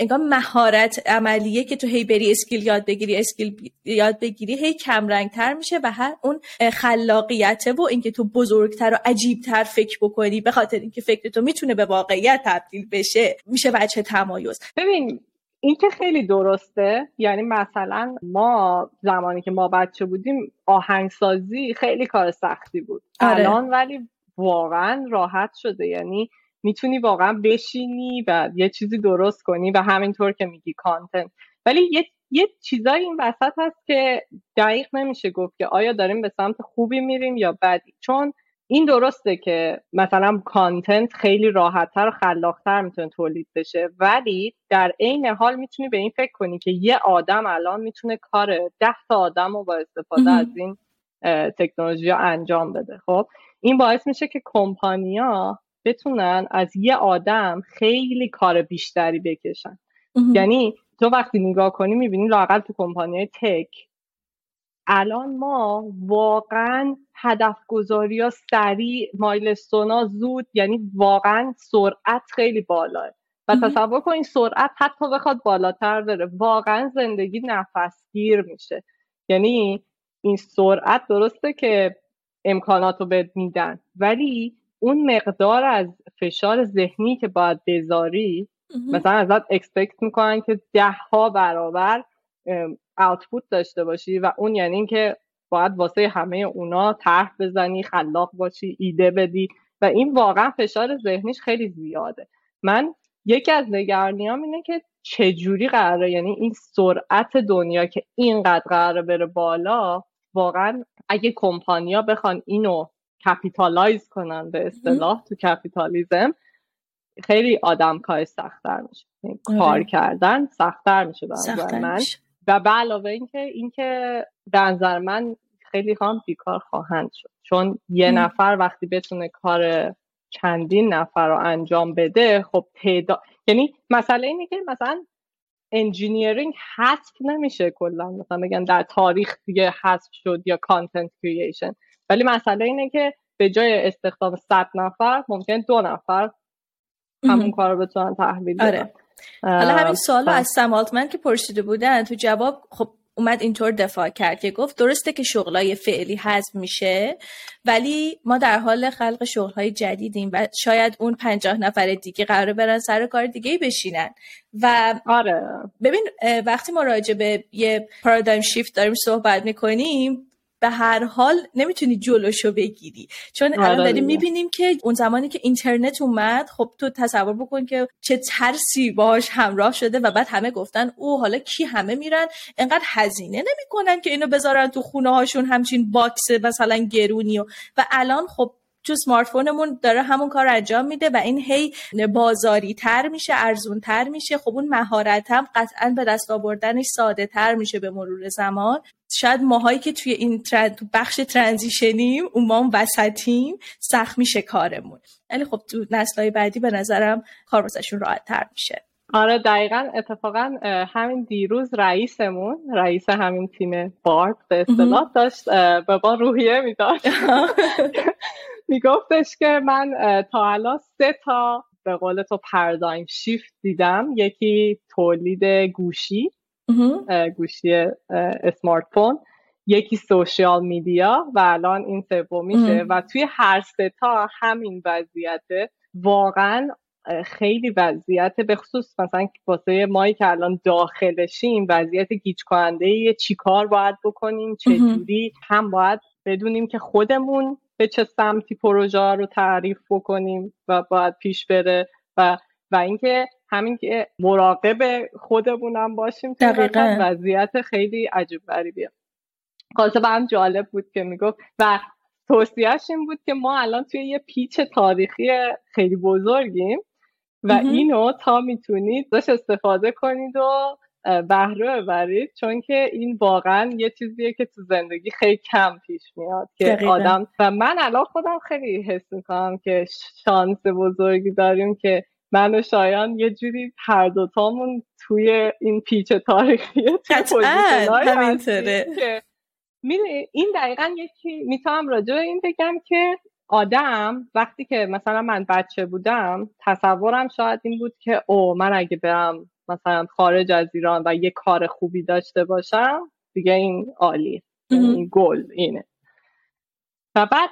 انگار مهارت عملیه که تو هی بری اسکیل یاد بگیری اسکیل یاد بگیری هی کم رنگ تر میشه و هر اون خلاقیته و اینکه تو بزرگتر و عجیبتر فکر بکنی به خاطر اینکه فکر تو می‌تونه به واقعیت تبدیل بشه میشه بچه تمایز ببین این که خیلی درسته یعنی مثلا ما زمانی که ما بچه بودیم آهنگسازی خیلی کار سختی بود آره. الان ولی واقعا راحت شده. یعنی می‌تونی واقعا بشینی و یه چیزی درست کنی و همینطور که میگی کانتنت ولی یه یه چیزایی این وسط هست که دقیق نمیشه گفت که آیا داریم به سمت خوبی میریم یا بدی. چون این درسته که مثلا کانتنت خیلی راحتتر و خلاقتر می‌تونه تولید بشه ولی در عین حال می‌تونی به این فکر کنی که یه آدم الان می‌تونه کار ده تا آدم رو با استفاده از این تکنولوژی انجام بده. خب؟ این باعث میشه که کمپانیا بتونن از یه آدم خیلی کار بیشتری بکشن. یعنی تو وقتی نگاه کنی می‌بینی لاقل تو کمپانی تک الان ما واقعا هدف گذاری ها سریع مایلستونا زود یعنی واقعا سرعت خیلی بالاه. و تصور کن این سرعت حتی بخواد بالاتر بره. واقعا زندگی نفسگیر میشه. یعنی این سرعت درسته که امکانات رو بهت میدن. ولی اون مقدار از فشار ذهنی که باید بذاری مثلا ازت اکسپکت می‌کنن که ده ها برابر آوتپوت داشته باشی و اون یعنی اینکه باید واسه همه اونا طرح بزنی خلاق باشی ایده بدی و این واقعا فشار ذهنیش خیلی زیاده. من یکی از نگرانیام اینه که چجوری قراره یعنی این سرعت دنیا که اینقدر قراره بره بالا واقعا اگه کمپانیا بخوان اینو capitalize کنن به اصطلاح تو کپیتالیزم خیلی آدم کار سختتر میشه. یعنی آره. کار کردن سختتر میشه برای من. و به علاوه اینکه اینکه به نظر من خیلی هم بیکار خواهند شد. چون یه نفر وقتی بتونه کار چندین نفر رو انجام بده خب تعداد یعنی مسئله اینه که مثلا engineering حذف نمیشه کلا. مثلا بگن در تاریخ دیگه حذف شد یا content creation ولی مسئله اینه که به جای استخدام 100 نفر ممکن دو نفر همون کار رو بتونن تحویل آره. حالا همین سوال از سم آلتمن که پرسیده بودن تو جواب خب اومد اینطور دفاع کرد که گفت درسته که شغلای فعلی حذف میشه ولی ما در حال خلق شغلهای جدیدیم و شاید اون پنجاه نفر دیگه قرار برن سر کار دیگه بشینن. و آره. ببین وقتی ما راجع به یه paradigm shift داریم صحبت می‌کنیم به هر حال نمی‌تونی جلوشو بگیری. چون الان آره داریم می‌بینیم که اون زمانی که اینترنت اومد خب تو تصور بکن که چه ترسی باش همراه شده و بعد همه گفتن اوه حالا کی همه میرن؟ انقدر هزینه نمی‌کنن که اینو بذارن تو خونه هاشون همچین box مثلا گرونی و, و الان خب تو smartphone مون داره همون کار انجام میده و این هی بازاری تر میشه ارزون تر میشه. خب اون مهارت هم قطعا به دست آوردنش ساده تر میشه به مرور زمان. شاید ماهایی که توی این تو بخش ترانزیشنیم اون ما هم وسطیم سخت میشه کارمون. ولی خب تو نسلهای بعدی به نظرم کار واسهشون راحت تر میشه. آره دقیقا. اتفاقا همین دیروز رئیسمون رئیس همین تیم بارد به اصطلاح داشت به ما روحیه میداشت میگفتش که من تا الان سه تا به قول تو پردایم شیفت دیدم. یکی تولید گوشی گوشی اسمارت فون یکی سوشیال میدیا و الان این سومیشه. و توی هر سه تا همین وضعیت واقعا خیلی وضعیت به خصوص مثلا واسه مایی که الان داخلشیم وضعیت گیج کننده چی کار باید بکنیم چجوری هم باید بدونیم که خودمون به چه سمتی پروژه رو تعریف بکنیم و باید پیش بره و و اینکه همین که مراقب خودمونم باشیم دقیقا. وضعیت خیلی عجیب غریبیه. خاصه هم جالب بود که می‌گفت و توصیهش این بود که ما الان توی یه پیچ تاریخی خیلی بزرگیم و اینو تا می‌تونید داشت استفاده کنید و بهره ببرید چون که این واقعا یه چیزیه که تو زندگی خیلی کم پیش میاد که آدم و من الان خودم خیلی حس می‌کنم که شانس بزرگی داریم که من و شایان یه جوری هر دوتامون توی این پیچ تاریخی همینطوره. این دقیقا یکی می‌تونم راجع به این بگم که آدم وقتی که مثلا من بچه بودم تصورم شاید این بود که او من اگه برم مثلا خارج از ایران و یه کار خوبی داشته باشم دیگه این عالی. این گل اینه. و بعد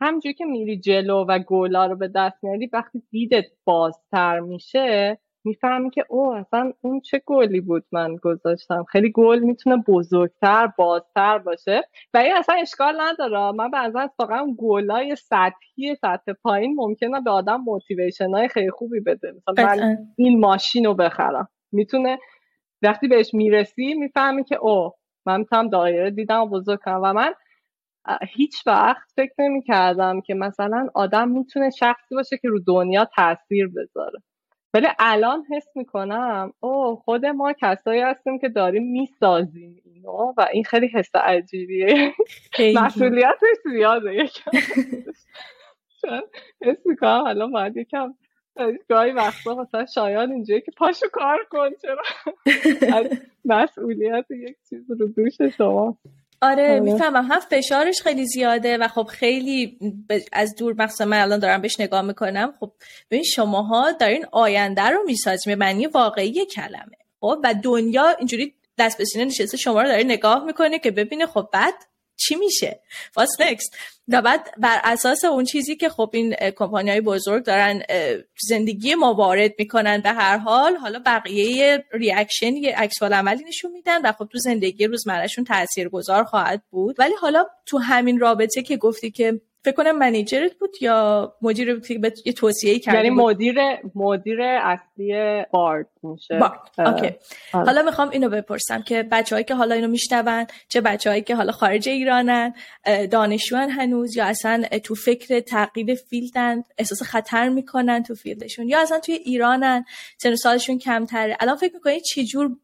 همجور که میری جلو و گولا رو به دست میاری وقتی دیدت بازتر میشه می‌فهمی که او اصلا اون چه گلی بود من گذاشتم. خیلی گل می‌تونه بزرگتر بازتر باشه. و این اصلا اشکال نداره. من بعضا واقعا گلای سطحی سطح پایین ممکنه به آدم موتیویشن های خیلی خوبی بده. مثلا من این ماشین رو بخرم. می‌تونه وقتی بهش می‌رسی می‌فهمی که او من می‌تونم دایره دیدم و بزرگ کنم. و من هیچ وقت فکر نمی کردم که مثلا آدم می‌تونه شخصی باشه که رو دنیا تاثیر بذاره. ولی الان حس می‌کنم او خود ما کسایی هستیم که داریم می‌سازیم اینو و این خیلی حس عجیبیه. مسئولیتش زیاده یکم. حس می‌کنم الان باید یکم گاهی وقتا مثلا شایان اینجایی که پاشو کار کن چرا؟ مسئولیت یک چیز رو دوش شما. آره می‌فهمم. هم فشارش خیلی زیاده و خب خیلی از دور مقصد من الان دارم بهش نگاه می‌کنم. خب ببین شماها دارین آینده رو می‌سازیم. به معنی واقعی کلمه. خب و دنیا اینجوری دست به سینه نشسته شما رو داره نگاه می‌کنه که ببینه خب بعد چی میشه؟ واس نکست و بعد بر اساس اون چیزی که خب این کمپانی های بزرگ دارن زندگی ما وارد می‌کنن به هر حال حالا بقیه reaction یه عکس عملی نشون میدن و خب تو زندگی روزمرهشون تاثیرگذار خواهد بود. ولی حالا تو همین رابطه که گفتی که فکر کنم manager ت بود یا مدیر بود که یه توصیه کرد یعنی مدیر مدیر اصلی بارد میشه بارد. اوکی. آره. حالا می‌خوام اینو بپرسم که بچههایی که حالا اینو میشنون چه بچههایی که حالا خارج ایرانن دانشجوان هنوز یا اصلا تو فکر تغییر field ن احساس خطر می‌کنن تو field شون یا اصلا توی ایرانن سن سالشون کمتره الان فکر می‌کنید چجور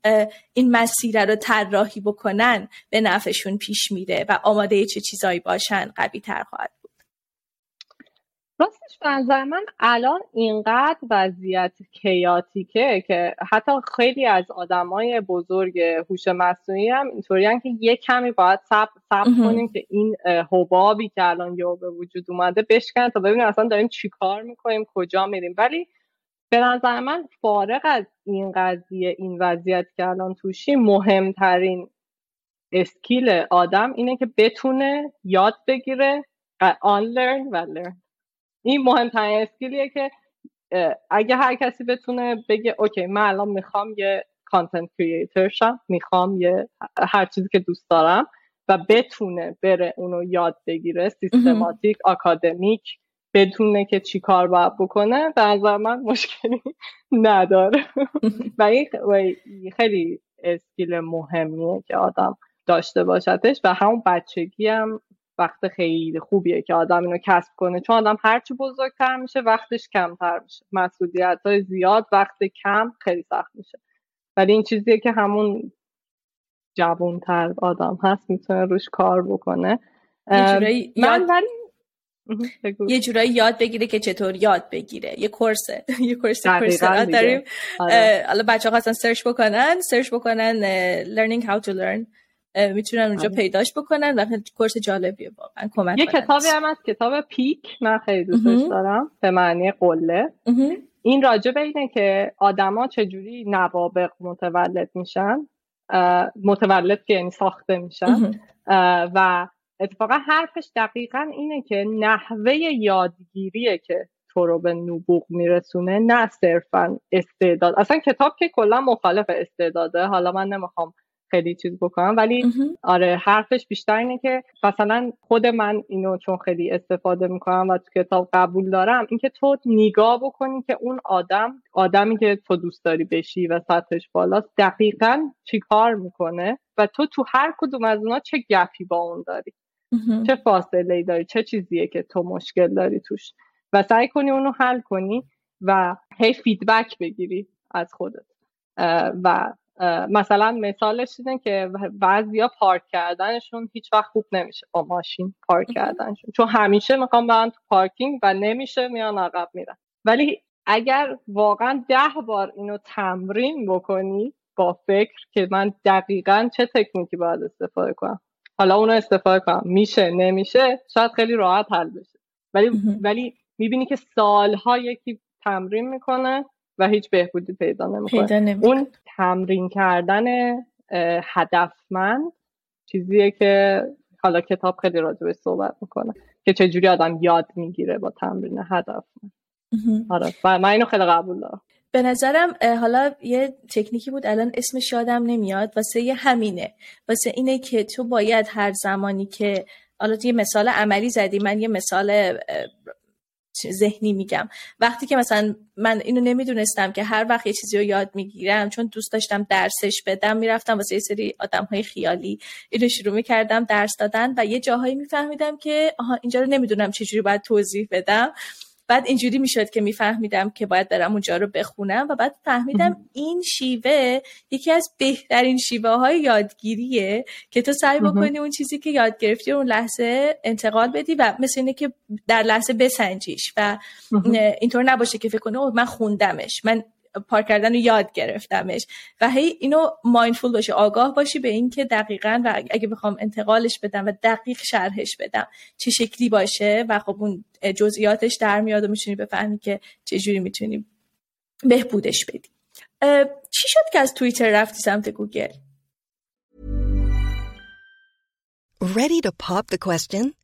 این مسیر رو طراحی بکنن به نفعشون پیش میره و آماده چه چیزایی باشن قوی تر خواهد به نظر من الان اینقدر وضعیت کیاتیکه که حتی خیلی از آدمای بزرگ هوش مصنوعی هم اینطوری که یه کمی باید صبر سب کنیم که این حبابی که الان یا به وجود اومده بشکن تا ببینیم اصلا داریم چیکار می‌کنیم کجا میریم. ولی به نظر من فارغ از این قضیه این وضعیت که الان توشیم مهمترین skill آدم اینه که بتونه یاد بگیره unlearn و learn این مهمترین skill یه که اگه هر کسی بتونه بگه اوکی من الان می‌خوام یه content creator شم می‌خوام یه هر چیزی که دوست دارم و بتونه بره اونو یاد بگیره سیستماتیک آکادمیک بدونه که چی کار باید بکنه به نظر من مشکلی نداره. و این خیلی اسکیل مهمیه که آدم داشته باشدش و همون بچگی هم وقت خیلی خوبیه که آدم اینو کسب کنه. چون آدم هرچی بزرگتر میشه وقتش کمتر میشه. مسئولیت های زیاد وقت کم خیلی سخت میشه. ولی این چیزیه که همون جوانتر آدم هست می‌تونه روش کار بکنه. من ولی یه جورایی یاد بگیره که چطور یاد بگیره. یه course ه. یه course داریم. آره. حالا بچه ها search بکنن. search بکنن learning how to learn. می‌تونن اونجا آره. پیداش بکنن. و course جالبیه. واقعا کمک یه کتابی هم از کتاب Peak. من خیلی دوستش دارم. به معنی قله. این راجع به اینه که آدما چجوری نوابغ متولد میشن. متولد که یعنی ساخته میشن. و اتفاقا حرفش دقیقا اینه که نحوه یادگیریه که تو رو به نبوغ میرسونه نه صرفا استعداد. اصلا کتاب که کلا مخالف استعداده. حالا من نمی‌خوام خیلی چیز بکنم. ولی آره حرفش بیشتر اینه که مثلا خود من اینو چون خیلی استفاده می‌کنم و تو کتاب قبول دارم اینکه تو نگاه بکنی که اون آدم آدمی که تو دوست داری بشی و سطحش بالاست دقیقا چی کار می‌کنه و تو تو هر کدوم از اونا چه گپی با اون داری؟ چه فاصله ای داری؟ چه چیزیه که تو مشکل داری توش؟ و سعی کنی اونو حل کنی و هی فیدبک بگیری از خودت. و مثلا مثالش اینه که بعضیا پارک کردنشون هیچ وقت خوب نمیشه. با ماشین پارک کردنشون. چون همیشه می‌خوام برن تو پارکینگ و نمیشه میان عقب میرن. ولی اگر واقعا ده بار اینو تمرین بکنی با فکر که من دقیقا چه تکنیکی باید استفاده کنم. حالا اونو استفاده کنم. میشه نمیشه شاید خیلی راحت حل بشه. ولی ولی می‌بینی که سالها یکی تمرین می‌کنه و هیچ بهبودی پیدا نمی‌کنه. اون تمرین کردن هدفمند چیزیه که حالا کتاب خیلی راجع به صحبت می‌کنه که چجوری آدم یاد می‌گیره با تمرین هدف آره. من اینو خیلی قبول دارم. به نظرم حالا یه تکنیکی بود الان اسمش یادم نمیاد واسه یه همینه. واسه اینه که تو باید هر زمانی که حالا یه مثال عملی زدی من یه مثال ذهنی میگم. وقتی که مثلا من اینو نمی‌دونستم که هر وقت یه چیزی رو یاد می‌گیرم چون دوست داشتم درسش بدم می‌رفتم واسه یه سری آدم های خیالی. اینو شروع می‌کردم درس دادن و یه جاهایی میفهمیدم که آها اینجا رو نمی‌دونم چجوری باید توضیح بدم. بعد اینجوری می‌شد که میفهمیدم که باید برم اونجا رو بخونم و بعد فهمیدم این شیوه یکی از بهترین شیوه های یادگیریه که تو سعی بکنی اون چیزی که یاد گرفتی اون لحظه انتقال بدی و مثل اینه که در لحظه بسنجیش و اینطور نباشه که فکر کنی من خوندمش. من پارک کردن رو یاد گرفتمش. و هی اینو مایندفول باشی آگاه باشی به اینکه دقیقا و اگه بخوام انتقالش بدم و دقیق شرحش بدم چه شکلی باشه و خب اون جزئیاتش در میاد و می‌تونی بفهمی که چه جوری می‌تونی بهبودش بدی. چی شد که از توییتر رفتی سمت گوگل؟ Ready to pop the question?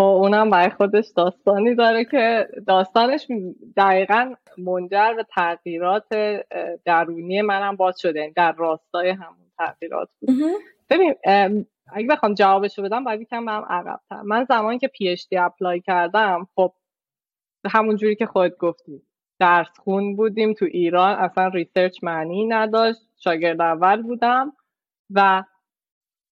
اونم برای خودش داستانی داره که داستانش دقیقا منجر به تغییرات درونی منم باز شده. یعنی در راستای همون تغییرات بود. ببین اگه بخوام جوابشو بدم باید یکم برم عقبتر من زمانی که PhD apply کردم خب همون جوری که خودت گفتی درس خون بودیم تو ایران اصلا research معنی نداشت. شاگرد اول بودم و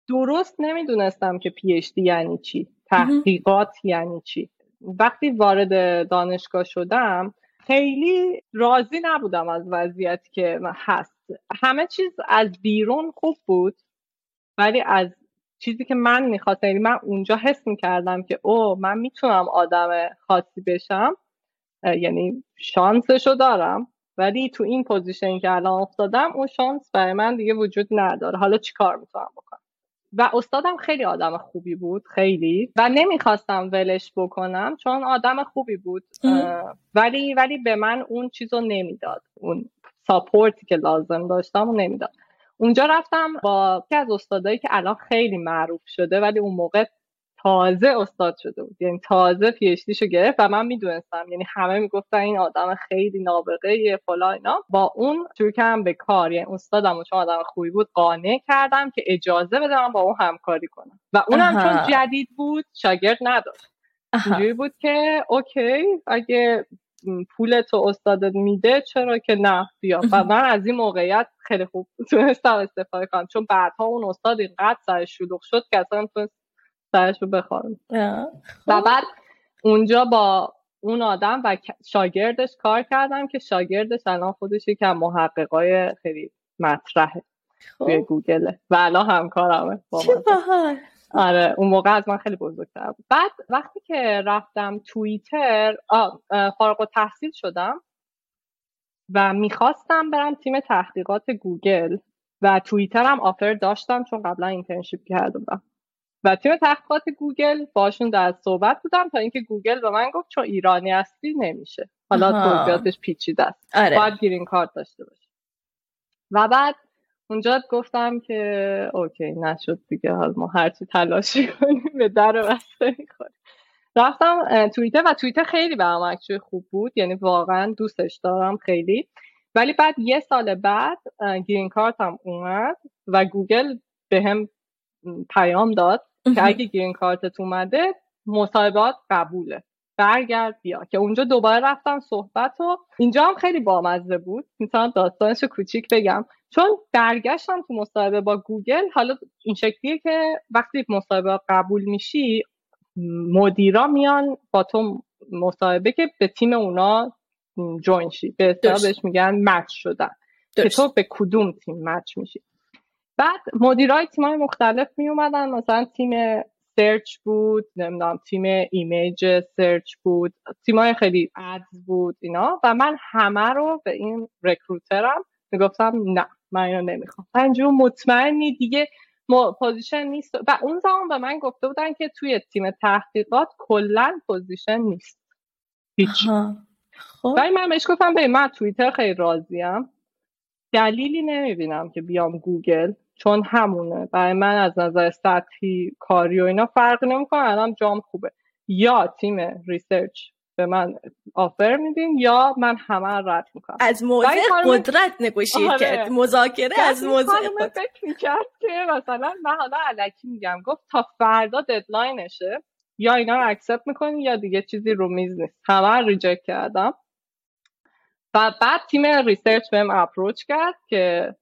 درست نمی‌دونستم که PhD یعنی چی. تحقیقات یعنی چی؟ وقتی وارد دانشگاه شدم خیلی راضی نبودم از وضعیتی که هست. همه چیز از بیرون خوب بود ولی از چیزی که من می‌خواستم یعنی من اونجا حس می‌کردم که او من می‌تونم آدم خاصی بشم یعنی شانسشو دارم ولی تو این پوزیشن که الان افتادم اون شانس برای من دیگه وجود نداره. حالا چیکار می‌تونم بکنم؟ و استادم خیلی آدم خوبی بود خیلی. و نمی‌خواستم ولش بکنم چون آدم خوبی بود ولی ولی به من اون چیزو نمی‌داد. اون ساپورتی که لازم داشتم و نمی‌داد. اونجا رفتم با یکی از استادایی که الان خیلی معروف شده ولی اون موقع تازه استاد شده بود. یعنی تازه پیشتیشو گرفت و من می‌دونستم. یعنی همه می‌گفتن این آدم خیلی نابغه یه فلا اینا. با اون شروع کردم به کار. یعنی استادم چون آدم خوبی بود قانع کردم که اجازه بده من با اون همکاری کنم. و اونم چون جدید بود شاگرد نداشت. اینجوری بود که اوکی اگه پول تو استادت میده چرا که نه؟ بیا. و من از این موقعیت خیلی خوب تونستم استفاده کنم. چون بعدها اون استاد اینقدر سرش شلوغ شد که اصلا سرش رو بخوام و خب. بعد اونجا با اون آدم و شاگردش کار کردم که شاگردش الان خودش یکم محققای خیلی مطرحه خب. توی گوگله و الان همکارمه آره اون موقع از من خیلی بزرگتر بود. بعد وقتی که رفتم توییتر فارغ التحصیل شدم و می‌خواستم برم تیم تحقیقات گوگل و توییتر هم offer داشتم چون قبلا internship کرده بودم و تیم تحقیقات گوگل باهاشون در صحبت بودم تا اینکه گوگل به من گفت چون ایرانی هستی نمیشه. حالا توضیحاتش پیچیده است. آره. باید green card داشته باشی. و بعد اونجا گفتم که okay نشد دیگه حالا ما هرچی تلاشی کنیم به در بسته می‌خوریم رفتم توییتر و توییتر خیلی برام خوب بود یعنی واقعا دوستش دارم خیلی. ولی بعد یه سال بعد green card هم اومد و گوگل بهم پیام داد که اگه green card ت اومده مصاحبه‌ات قبوله. برگرد بیا. که اونجا دوباره رفتم صحبت و اینجا هم خیلی بامزه بود. می‌تونم داستانش کوچیک بگم. چون برگشتم تو مصاحبه با گوگل حالا این شکلیه که وقتی مصاحبه قبول میشی مدیرا میان با تو مصاحبه که به تیم اونا join شی. به بهش میگن match شدن. که تو به کدوم تیم match میشی؟ بعد مدیرای تیمای مختلف می اومدن مثلا تیم search بود نمی‌دونم تیم image search بود تیمای خیلی ads بود اینا. و من همه رو به این recruiter م می‌گفتم نه من اینو نمی‌خوام. اینجور مطمئنی دیگه position نیست. و اون زمان به من گفته بودن که توی تیم تحقیقات کلا position نیست. هیچ. خب. ولی من بهش گفتم به من توییتر خیلی راضیم. دلیلی نمی‌بینم که بیام گوگل چون همونه. برای من از نظر سطحی کاری و اینا فرق نمی‌کنه. الان جام خوبه. یا تیم research به من offer میدین یا من همه رد می‌کنم. از موضع قدرت نگوشید آره. کرد مذاکره از موضع قدرت. فکر می‌کرد که مثلا من حالا الکی میگم. گفت تا فردا deadline شه یا اینا رو accept می‌کنین یا دیگه چیزی رو میز نیست. همه reject کردم. و بعد تیم research بهم approach کرد که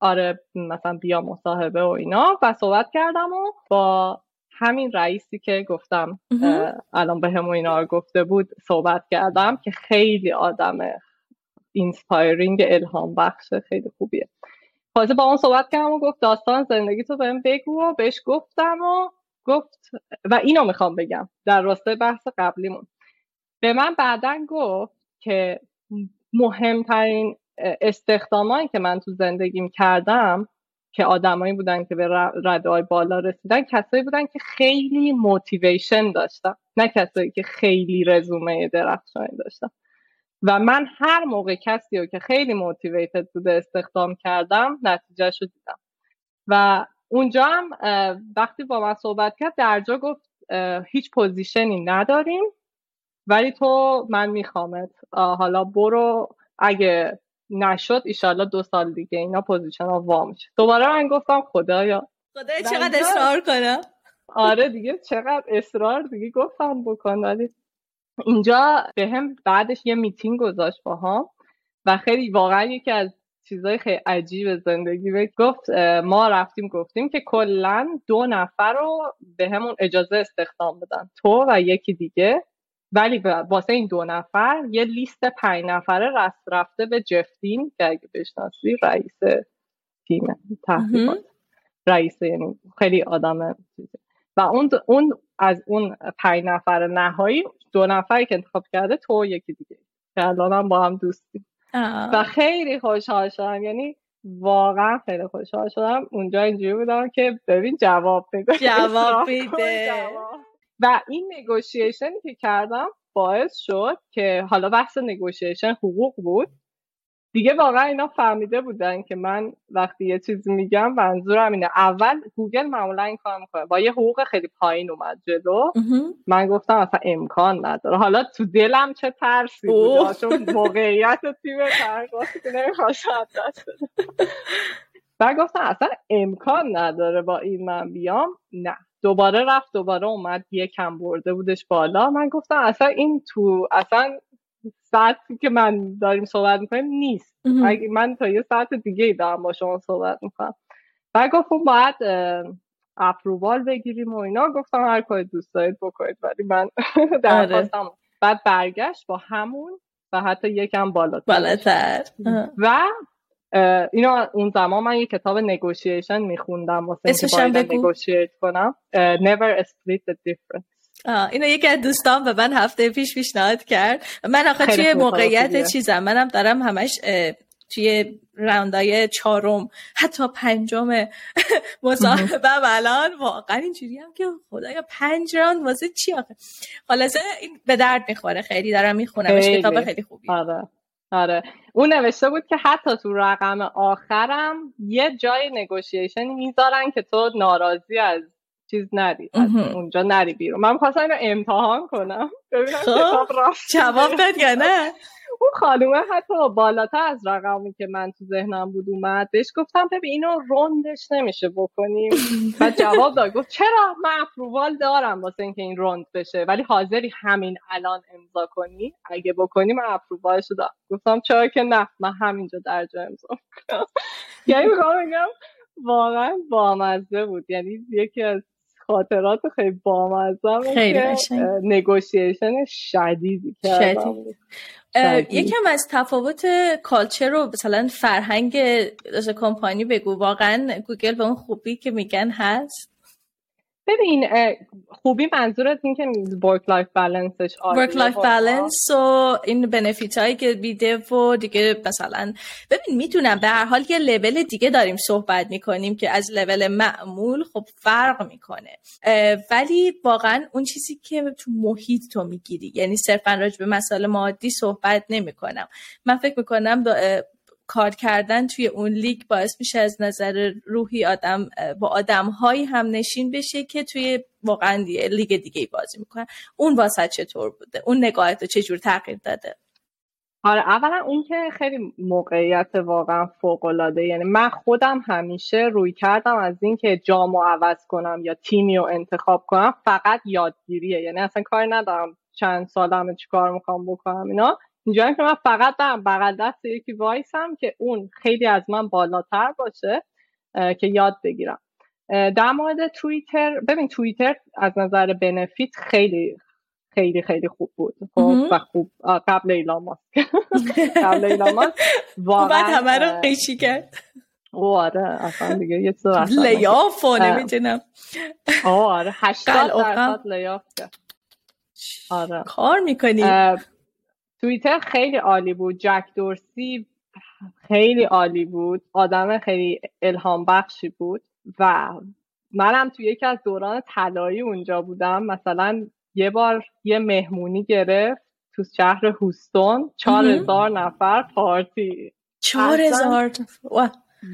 آره مثلا بیا مصاحبه و اینا. و صحبت کردم و با همین رئیسی که گفتم الان به همون اینا رو گفته بود صحبت کردم که خیلی آدم inspiring الهام بخش خیلی خوبیه. خلاصه با اون صحبت کردم و گفت داستان زندگی تو بهم بگو و بهش گفتم و گفت و اینو می‌خوام بگم در راستای بحث قبلیمون. به من بعدا گفت که مهمترین استخدامایی که من تو زندگیم کردم که آدمایی بودن که به رده بالا رسیدن کسایی بودن که خیلی motivation داشتن نه کسایی که خیلی رزومه درخشانی داشتن. و من هر موقع کسی رو که خیلی motivated بوده استخدام کردم نتیجه رو دیدم. و اونجا هم وقتی با من صحبت کرد درجا گفت هیچ position ی نداریم. ولی تو من میخوامت. حالا برو. اگه نشد ایشالله دو سال دیگه اینا position ها وا میشه. دوباره من گفتم خدایا. خدایا چقدر اصرار کنم؟ آره دیگه چقدر اصرار دیگه گفتم بکن. ولی اینجا بهم بعدش یه میتینگ گذاشت با هم و خیلی واقعا یکی از چیزای خیلی عجیب زندگی به گفت ما رفتیم گفتیم که کلا دو نفر رو بهمون اجازه استخدام بدن. تو و یکی دیگه. ولی واسه این دو نفر یه لیست پنج نفره رست رفته به جفتین که اگه بشناسی رئیس تیم تحقیقات. رئیس یعنی خیلی آدم و اون اون از اون پنج نفر نهایی دو نفری که انتخاب کرده تو یکی دیگه. که الان هم با هم دوستیم. و خیلی خوشحال شدم. یعنی واقعا خیلی خوشحال شدم. اونجا اینجوری بودم که ببین جواب بده جواب بده و این نگوشیشنی که کردم باعث شد که حالا بحث نگوشیشن حقوق بود. دیگه واقعا اینا فهمیده بودن که من وقتی یه چیزی میگم منظورم اینه. اول گوگل معمولا این کار می‌کنه. با یه حقوق خیلی پایین اومد جلو. من گفتم اصلا امکان نداره. حالا تو دلم چه ترسی بود؟ چون موقعیت تیم تحقیقاتی که دست و گفتم اصلا امکان نداره با این من بیام. نه. دوباره رفت دوباره اومد یه کم برده بودش بالا. من گفتم اصلا این تو اصلا ساعتی که من داریم صحبت می‌کنیم نیست. اگه من تا یه ساعت دیگه دارم با شما صحبت می‌کنم. و گفتم باید اپرووال بگیریم و اینا. گفتم هر کاری دوست دارید بکنید ولی من درخواستم آره. بعد برگشت با همون و حتی یکم بالاتر. بالاتر. و اینو اون زمان من یه کتاب نگوشیشن میخوندم واسه اینکه نگوشیت کنم. Never split the difference. اینو یکی از دوستان به من هفته پیش پیشنهاد کرد. من آخه توی موقعیت چیزم منم دارم همش توی راوندای چهارم حتی پنجم مصاحبه الان واقعا اینجوری هم که خدایا پنج راوند واسه چی آخه؟ خلاصه این به درد می‌خوره خیلی دارم می‌خونم کتاب خیلی. خوبی آره. آره. اون نوشته بود که حتی تو رقم آخرم یه جای نگوشیشن می‌ذارن که تو ناراضی از چیز نری اونجا نری بیرون. من خواستم اینو امتحان کنم ببینم خب، جواب داد یا نه؟ اون خانومه حتی بالاتر از رقمی که من تو ذهنم بود اومد بهش گفتم ببین اینو روندش نمیشه بکنیم. و جواب داد گفت چرا؟ من اپرووال دارم واسه اینکه این روند بشه ولی حاضری همین الان امضا کنی؟ اگه بکنی من اپرووالش دارم. گفتم چرا که نه من همینجا درجا امضا یعنی می‌خوام بگم واقعا بامزه بود. یعنی یکی از خاطرات خیلی بامزه خیلی negotiation شدیدی کردم. یکم از تفاوت culture رو مثلا فرهنگ کمپانی بگو. واقعا گوگل به اون خوبی که میگن هست. ببین خوبی منظورت این که work life balance ش work life balance و این benefit هایی که میده و دیگه مثلا ببین می‌تونم به هر حال یه لول دیگه داریم صحبت می‌کنیم که از لول معمول خب فرق می‌کنه. ولی واقعا اون چیزی که تو محیط تو می‌گیری یعنی صرفا راجع به مسائل مادی صحبت نمی‌کنم. من فکر می‌کنم کار کردن توی اون لیگ باعث میشه از نظر روحی آدم با آدم هایی هم نشین بشه که توی واقعا لیگ دیگه بازی می‌کنن. اون واسه چطور بوده؟ اون نگاهت رو چجور تغییر داده؟ آره اولا اون که خیلی موقعیت واقعا فوق العاده یعنی من خودم همیشه روی کردم از اینکه جامو عوض کنم یا تیمی رو انتخاب کنم فقط یادگیریه. یعنی اصلا کاری ندارم چند سالم چیکار می‌خوام بکنم اینا. اینجا که من فقط دارم بغل دست یکی وایسم که اون خیلی از من بالاتر باشه که یاد بگیرم. در مورد توییتر ببین توییتر از نظر بنفیت خیلی خیلی خیلی خوب بود. خب و خوب. قبل ایلان ماسک. قبل ایلان ماسک. واقعا همه رو قیچی کرد. آره اصلا دیگه یه چیز لیاف نمی‌دونم آره 80 درصد لیاف آره. کار می‌کنی؟ توییتر خیلی عالی بود. جک دورسی خیلی عالی بود. آدم خیلی الهام بخشی بود. و منم توی یکی از دوران طلایی اونجا بودم. مثلا یه بار یه مهمونی گرفت تو شهر هوستون. چهار هزار نفر پارتی. چهار هزار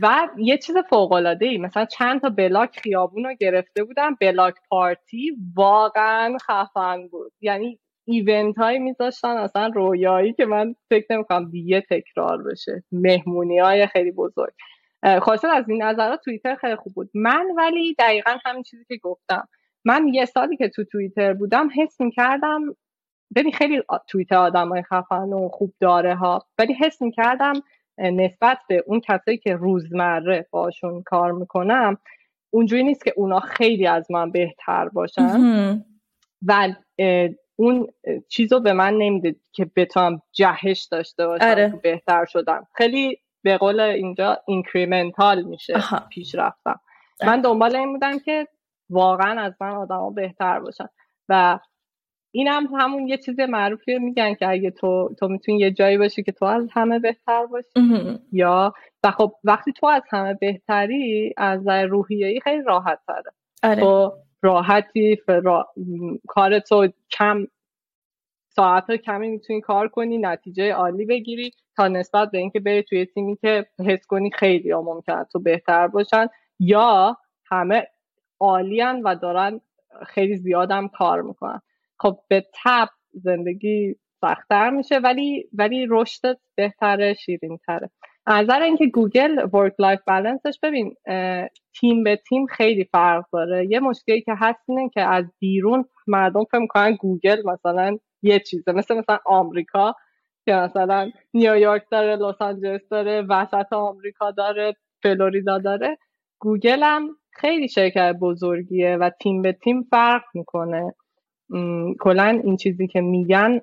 و یه چیز فوق العاده ای مثلا چند تا بلاک خیابون رو گرفته بودن. بلاک پارتی واقعا خفن بود. یعنی ایونت هایی میذاشتن اصلا رویایی که من فکر نمی‌کنم دیگه تکرار بشه. مهمونی های خیلی بزرگ. خاصه از این نظرات توییتر خیلی خوب بود. من ولی دقیقا همین چیزی که گفتم. من یه سالی که تو توییتر بودم حس می‌کردم ببین خیلی توییتر آدم های خفن و خوب داره ها ولی حس می‌کردم نسبت به اون کسایی که روزمره باشون کار می‌کنم اونجوری نیست که اونا خیلی از من بهتر باشن. و اون چیزو به من نمیده که بتونم جهش داشته باشم آره. بهتر شدم. خیلی به قول اینجا اینکریمنتال میشه پیش رفتم من دنبال این بودم که واقعا از من آدما بهتر باشن. و این هم همون یه چیز معروفی میگن که اگه تو تو می‌تونی یه جایی باشی که تو از همه بهتر باشی. یا و خب وقتی تو از همه بهتری از روحیه‌ای خیلی راحت تره. آره. تو راحتی فرا... کار تو کم ساعت کمی می‌تونی کار کنی نتیجه عالی بگیری تا نسبت به اینکه بری توی تیمی که حس کنی خیلی ها ممکن تو بهتر باشن یا همه عالیان و دارن خیلی زیادم کار می‌کنن. خب به طبع زندگی سختتر میشه ولی ولی رشدت بهتره شیرین تره نظر اینکه گوگل work life balance ش ببین تیم به تیم خیلی فرق داره. یه مشکلی که هست اینه که از بیرون مردم فکر می‌کنن گوگل مثلا یه چیزه. مثل مثلا آمریکا که مثلا نیویورک داره لس آنجلس داره وسط آمریکا داره فلوریدا داره. گوگل هم خیلی شرکت بزرگیه و تیم به تیم فرق می‌کنه. کلا این چیزی که میگن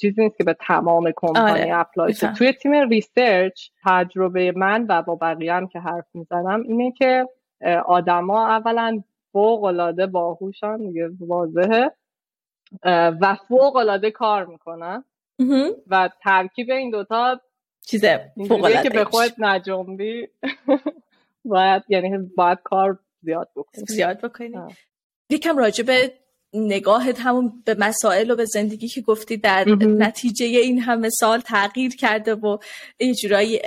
چیزی نیست که به تمام کمپانی آره. apply توی تیم research تجربه من و با بقیه هم که حرف می‌زنم اینه که آدما اولا فوق العاده باهوشن دیگه واضحه. و فوق العاده کار می‌کنن. و ترکیب این دوتا چیزه فوق العاده که به خودت نجنبی. باید یعنی باید کار زیاد بکنی. زیاد بکنی. یکم راجع به نگاهت همون به مسائل و به زندگی که گفتی در نتیجه این همه سال تغییر کرده و یه جورایی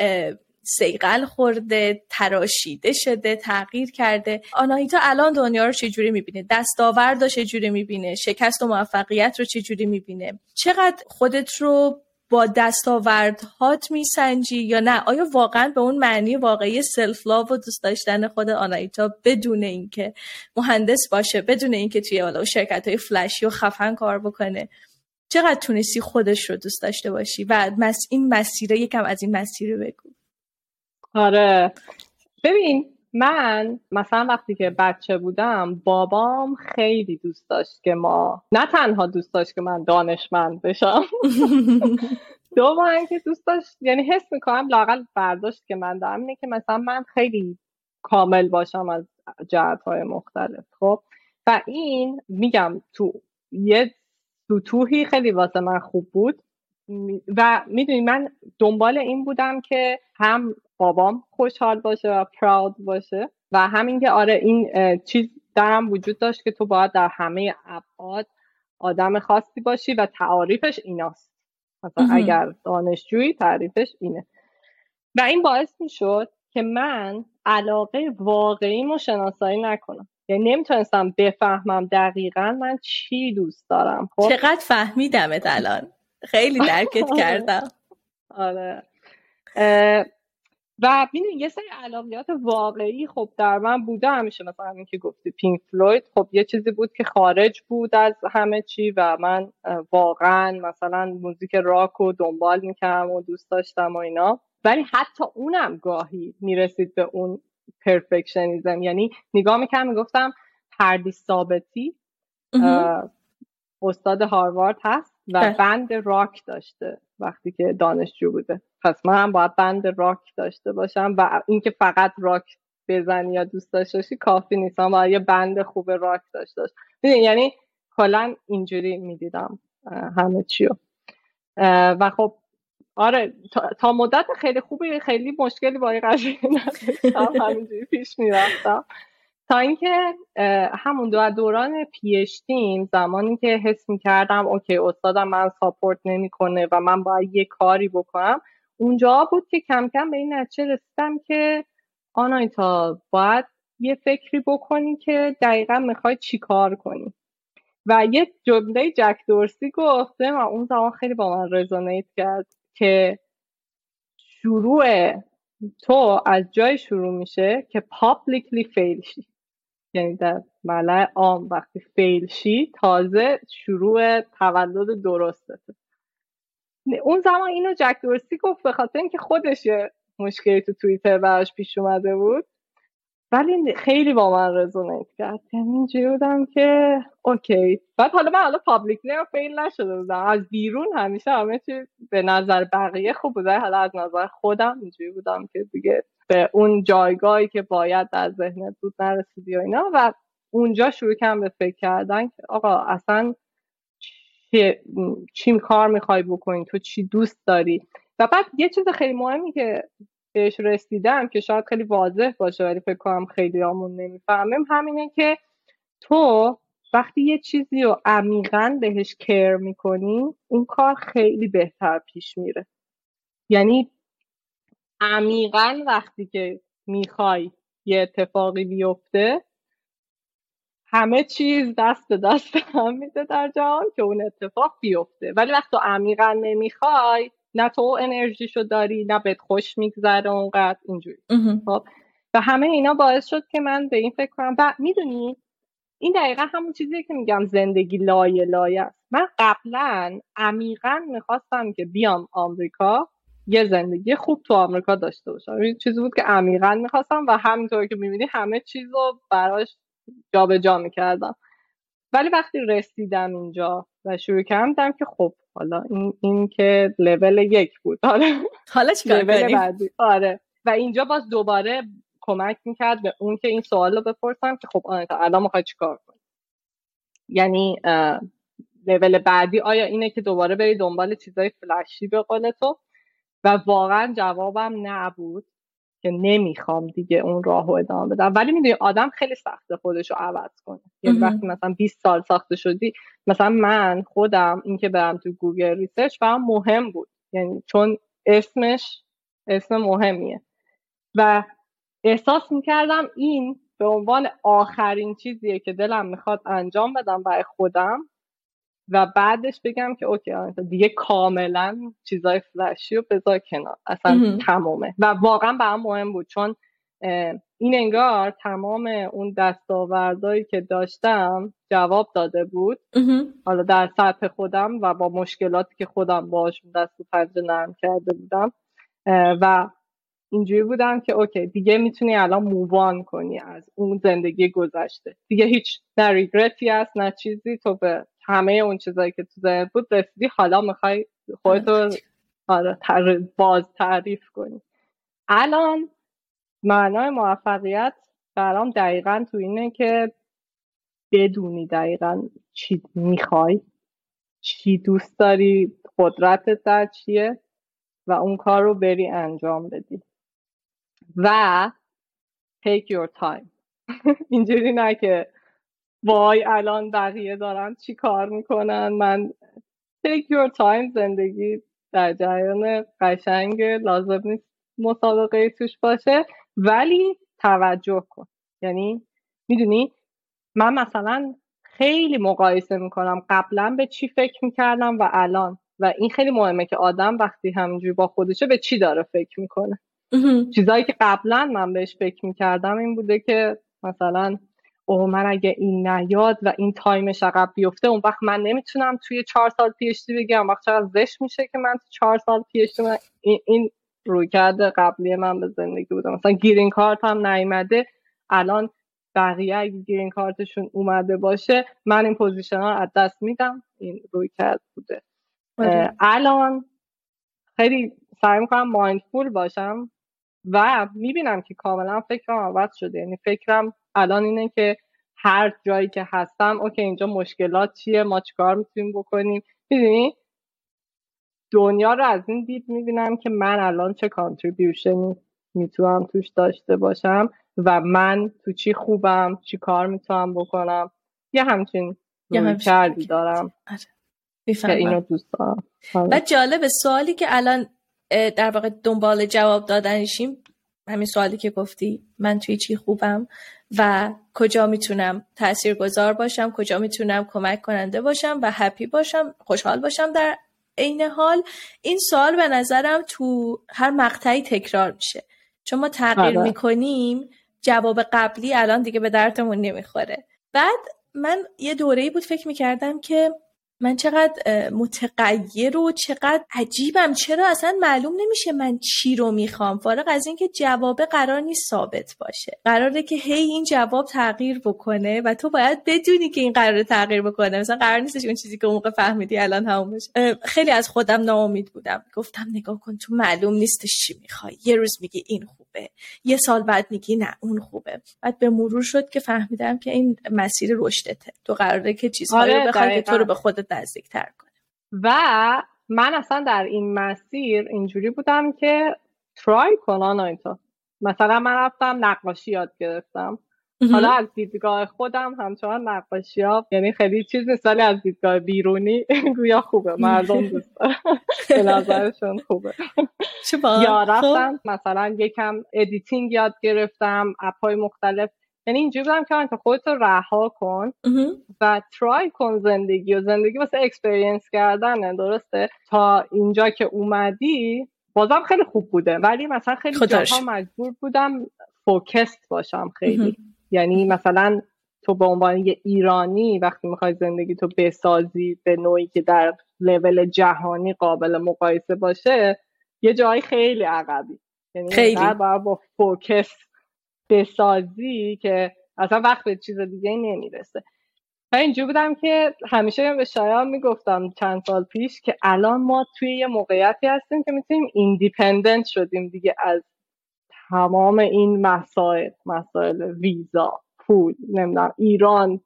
سیقل خورده تراشیده شده تغییر کرده. آناهیتا الان دنیا رو چجوری می‌بینه؟ دستاورد رو چجوری می‌بینه؟ شکست و موفقیت رو چجوری می‌بینه؟ چقدر خودت رو با دستاوردهات میسنجی یا نه؟ آیا واقعا به اون معنی واقعی سلف لاو و دوست داشتن خود آنایتا بدون اینکه مهندس باشه بدون اینکه توی والا شرکت های فلشی و خفن کار بکنه؟ چقدر تونستی خودش رو دوست داشته باشی؟ و این مسیره یکم از این مسیر بگو. آره. ببین من مثلا وقتی که بچه بودم بابام خیلی دوست داشت که ما نه تنها دوست داشت که من دانشمند بشم. دو اینکه دوست داشت یعنی حس می‌کنم لاقل برداشت که من دارم اینه که مثلا من خیلی کامل باشم از جهت های مختلف خب؟ و این میگم تو یه سطوحی خیلی واسه من خوب بود. و می‌دونی من دنبال این بودم که هم بابام خوشحال باشه و پراود باشه و همین که آره این چیز درم وجود داشت که تو باید در همه ابعاد آدم خاصی باشی و تعاریفش ایناست. مثلا اگر دانشجویی تعریفش اینه. و این باعث می شد که من علاقه واقعی شناسایی نکنم. یعنی نمی‌تونستم بفهمم دقیقا من چی دوست دارم. خب؟ چقدر فهمیدمت الان؟ خیلی درکت کردم. آره. و ببینید یه سری علاقیات واقعی خب در من بوده. همیشه مثلا همین که گفتی پینک فلوید خب یه چیزی بود که خارج بود از همه چی و من واقعا مثلا موزیک راک رو دنبال می‌کردم و دوست داشتم و اینا. ولی حتی اونم گاهی می‌رسید به اون perfectionism یعنی نگاه می‌کردم می‌گفتم پردیس ثابتی استاد هاروارد هست. و بله. band راک داشته وقتی که دانشجو بوده. پس من باید band راک داشته باشم و اینکه فقط راک بزنی یا دوست داشته باشی کافی نیست. من باید یه band خوب راک داشته باشم. یعنی کلا اینجوری می‌دیدم همه چیو. و خب آره تا, مدت خیلی خوبی خیلی مشکلی با این قضیه نداشتم. همینجوری پیش می‌رفتم. تا اینکه همون دو دوران پیشتیم زمانی که حس می‌کردم اوکی استادم من ساپورت نمی‌کنه و من باید یه کاری بکنم اونجا بود که کم کم به این نتیجه رسیدم که آنایتا باید یه فکری بکنی که دقیقا می‌خوای چی کار کنی. و یه جمله جک دورسی گفته و اون زمان خیلی با من رزونیت کرد که شروع تو از جای شروع میشه که پابلیکلی فیل شی. یعنی در ملع عام وقتی فیل شی تازه شروع تولد درسته. اون زمان اینو جک دورسی گفت به خاطر اینکه خودش مشکلی تو توییتر براش پیش اومده بود. ولی خیلی با من رزونیت کرد. یعنی اینجوری بودم که اوکی. بعد حالا من حالا پابلیکلی هم فیل نشده بودم. از بیرون همیشه همه چی به نظر بقیه خوب بوده حالا از نظر خودم اینجوری بودم که دیگه به اون جایگاهی که باید در ذهنت بود نرسیدی و اینا. و اونجا شروع کردم به فکر کردن که آقا اصلا چی کار می‌خوای بکنی؟ تو چی دوست داری؟ و بعد یه چیز خیلی مهمی که بهش رسیدم که شاید خیلی واضح باشه ولی فکر کنم خیلی آمون نمی‌فهمیم همینه که تو وقتی یه چیزی رو عمیقا بهش کر می‌کنی اون کار خیلی بهتر پیش میره. یعنی عمیقا وقتی که می‌خوای یه اتفاقی بیفته همه چیز دست به دست هم میده در جهان که اون اتفاق بیفته. ولی وقتی تو عمیقا نمی‌خوای نه تو انرژیشو داری نه بهت خوش میگذره اونقدر اینجوری. خب؟ و همه اینا باعث شد که من به این فکر کنم. و می‌دونی این دقیقا همون چیزیه که میگم زندگی لایه لایه است. من قبلا عمیقا می‌خواستم که بیام آمریکا. یه زندگی خوب تو آمریکا داشته باشم. این چیزی بود که عمیقا می‌خواستم و همینطور که می‌بینی همه چیز رو براش جابجا جا می‌کردم. ولی وقتی رسیدم اینجا و شروع کردم که خب حالا این, این که لول یک بود. حالا حالا بعدی. آره. و اینجا باز دوباره کمک می‌کرد به اون که این سوال رو بپرسم که خب آره الان می‌خوای چیکار کنی؟ یعنی لول بعدی آیا اینه که دوباره بری دنبال چیزای فلشی به قول تو؟ و واقعا جوابم نبود که نمی‌خوام دیگه اون راه رو ادامه بدم. ولی می‌دونی آدم خیلی سخته خودش رو عوض کنه. یعنی وقتی مثلا 20 سال ساخته شدی مثلا من خودم اینکه برم تو گوگل research برام مهم بود. یعنی چون اسمش اسم مهمیه. و احساس می‌کردم این به عنوان آخرین چیزیه که دلم می‌خواد انجام بدم برای خودم. و بعدش بگم که okay دیگه کاملا چیزای فلشی رو بذار کنار. اصلا تمامه و واقعا برام مهم بود چون این انگار تمام اون دستاوردهایی که داشتم جواب داده بود. حالا در سطح خودم و با مشکلاتی که خودم باش دست و پنجه نرم کرده بودم. و اینجوری بودم که اوکی دیگه می‌تونی الان مووان کنی از اون زندگی گذشته. دیگه هیچ نه ریگرتی هست نه چیزی تو به همه اون چیزایی که تو ذهن بود رسیدی حالا می‌خوای خودتو آره. باز تعریف کنی. الان معنای موفقیت برام دقیقا تو اینه که بدونی دقیقا چی می‌خوای چی دوست داری قدرتت در چیه و اون کار رو بری انجام بدی. و take your time. اینجوری نه که وای الان بقیه دارن چی کار می‌کنن؟ من take your time زندگی در جریان قشنگ لازم نیست مسابقه توش باشه. ولی توجه کن. یعنی می‌دونی؟ من مثلا خیلی مقایسه می‌کنم. قبلا به چی فکر می‌کردم و الان. و این خیلی مهمه که آدم وقتی همینجوری با خودشه به چی داره فکر می‌کنه. چیزهایی که قبلا من بهش فکر می‌کردم این بوده که مثلا اوه من اگه این نیاد و این تایمش عقب بیفته اون وقت من نمی‌تونم توی چهار سال پیشتی بگم. وقت چقدر زشت میشه که من تو چهار سال پیشتی این, این رویکرد قبلی من به زندگی بودم. مثلا green card هم نیومده الان بقیه اگه green card شون اومده باشه من این position ها از دست میدم. این رویکرد بوده. آره. الان خیلی سعی می‌کنم mindful باشم و می‌بینم که کاملا فکرم عوض شده. یعنی فکرم الان اینه که هر جایی که هستم okay اینجا مشکلات چیه؟ ما چیکار می‌تونیم بکنیم؟ می‌دونی؟ دنیا رو از این دید می‌بینم که من الان چه کانتریبیوشنی می‌تونم توش داشته باشم و من تو چی خوبم؟ چی کار می‌تونم بکنم؟ یه همچین کردی دارم آره. که اینو دوست دارم. و آره. جالب سوالی که الان در واقع دنبال جواب دادنشیم همین سوالی که گفتی من توی چی خوبم؟ و کجا می‌تونم گذار باشم کجا می‌تونم کمک کننده باشم و هپی باشم خوشحال باشم در عین حال. این سوال به نظرم تو هر مقطعی تکرار میشه. چون ما تغییر آره. می‌کنیم جواب قبلی الان دیگه به درتمون نمی‌خوره. بعد من یه دوره بود فکر می‌کردم که من چقدر متغیر و چقدر عجیبم. چرا؟ اصلا معلوم نمیشه من چی رو می‌خوام. فارغ از اینکه جواب قرار نیست ثابت باشه. قراره که هی این جواب تغییر بکنه و تو باید بدونی که این قرار تغییر بکنه. مثلا قرار نیستش اون چیزی که اون موقع فهمیدی الان همون بشه. خیلی از خودم ناامید بودم. گفتم نگاه کن تو معلوم نیستش چی می‌خوای. یه روز میگی این خوبه. یه سال بعد میگی نه اون خوبه. بعد به مرور شد که فهمیدم که این مسیر رشدته. تو قراره که چیزهایی آره بخوای که تو رو به خودت نزدیکتر کنه. و من اصلا در این مسیر اینجوری بودم که ترای کن آنایتا مثلا من رفتم نقاشی یاد گرفتم. حالا از دیدگاه خودم همچنان نقاشی ها یعنی خیلی چیز نیست ولی از دیدگاه بیرونی گویا خوبه. مردم دوست به نظرشون خوبه. یا خب. رفتم مثلا یکم editing یاد گرفتم app ای مختلف یعنی اینجوری بودم که تو خودت رو رها کن و try کن زندگی و زندگی واسه experience کردنه درسته؟ تا اینجا که اومدی بازم خیلی خوب بوده. ولی مثلا خیلی خودش. جاها مجبور بودم focused باشم خیلی. یعنی مثلا تو به عنوان یه ایرانی وقتی می‌خوای زندگی تو بسازی به نوعی که در لول جهانی قابل مقایسه باشه یه جایی خیلی عقبی. یعنی خیلی. باید با focus بسازی که اصلا وقت به چیز دیگه نمی‌رسه. و اینجور بودم که همیشه به شایان می‌گفتم چند سال پیش که الان ما توی یه موقعیتی هستیم که می‌تونیم independent شدیم دیگه از تمام این مسائل مسائل ویزا پول نمی‌دونم ایران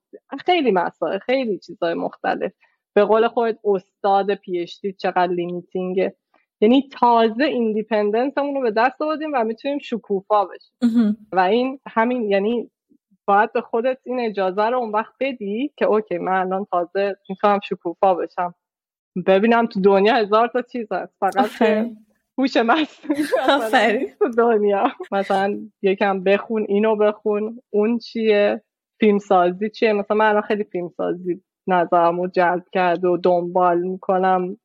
خیلی مسائل خیلی چیزهای مختلف. به قول خود استاد پیشتی چقدر لیمیتینگه. یعنی تازه ایندیپندنسمون رو به دست آوردیم و می‌تونیم شکوفا بشیم. و این همین یعنی باید به خودت این اجازه رو اون وقت بدی که اوکی من الان تازه می‌تونم شکوفا بشم. ببینم تو دنیا هزار تا چیز هست. فقط هوش مصنوعی. تو دنیا. مثلا یکم بخون اینو بخون اون چیه فیلم سازی چیه؟ مثلا من الان خیلی فیلم سازی نظرم رو جلب کرد و دنبال می‌کنم.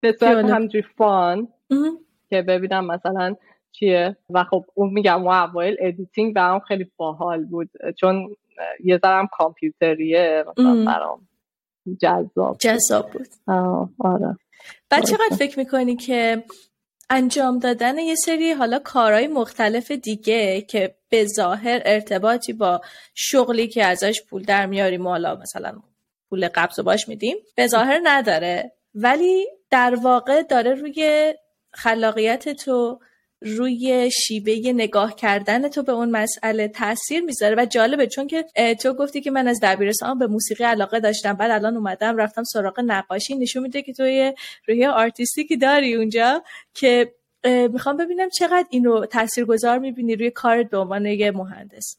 به صورت. همینجوری fun که ببینم مثلا چیه. و خب اون میگم اون اوایل editing برام خیلی باحال بود. چون یه ذرم کامپیوتریه مثلا ام. برام. جذاب جذاب بود. آه، آره. بعد چقدر فکر می‌کنی که انجام دادن یه سری حالا کارهای مختلف دیگه که به ظاهر ارتباطی با شغلی که ازش پول در میاریم و حالا مثلا پول قبض و باش میدیم به ظاهر نداره؟ ولی در واقع داره روی خلاقیت تو روی شیوه نگاه کردن تو به اون مسئله تاثیر می‌ذاره. و جالبه چون که تو گفتی که من از دبیرستان به موسیقی علاقه داشتم. بعد الان اومدم رفتم سراغ نقاشی. نشون میده که تو یه روحیه آرتیستیکی داری اونجا که می‌خوام ببینم چقدر این رو تاثیرگذار می‌بینی روی کارت به عنوان یه مهندس.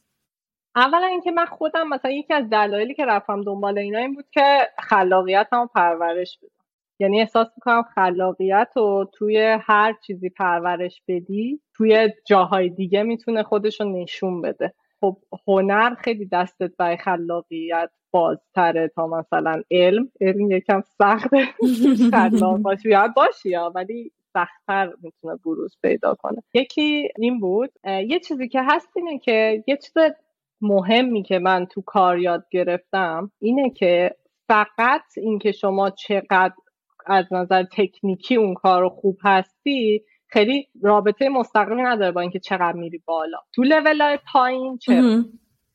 اولا اینکه من خودم مثلا یکی از دلایلی که رفتم دنبال اینا این بود که خلاقیتم رو پرورش بدم. یعنی احساس می‌کنم خلاقیت رو توی هر چیزی پرورش بدی توی جاهای دیگه می‌تونه خودش رو نشون بده. خب هنر خیلی دستت برای خلاقیت بازتره تا مثلا علم. علم یکم سخته خلاق باشی. یاد باشی یا ولی سختتر می‌تونه بروز پیدا کنه. یکی این بود. یه چیزی که هست اینه که یه چیز مهمی که من تو کار یاد گرفتم اینه که فقط اینکه شما چقدر از نظر تکنیکی اون کار خوب هستی خیلی رابطه مستقیمی نداره با اینکه چقدر میری بالا. تو لول پایین چه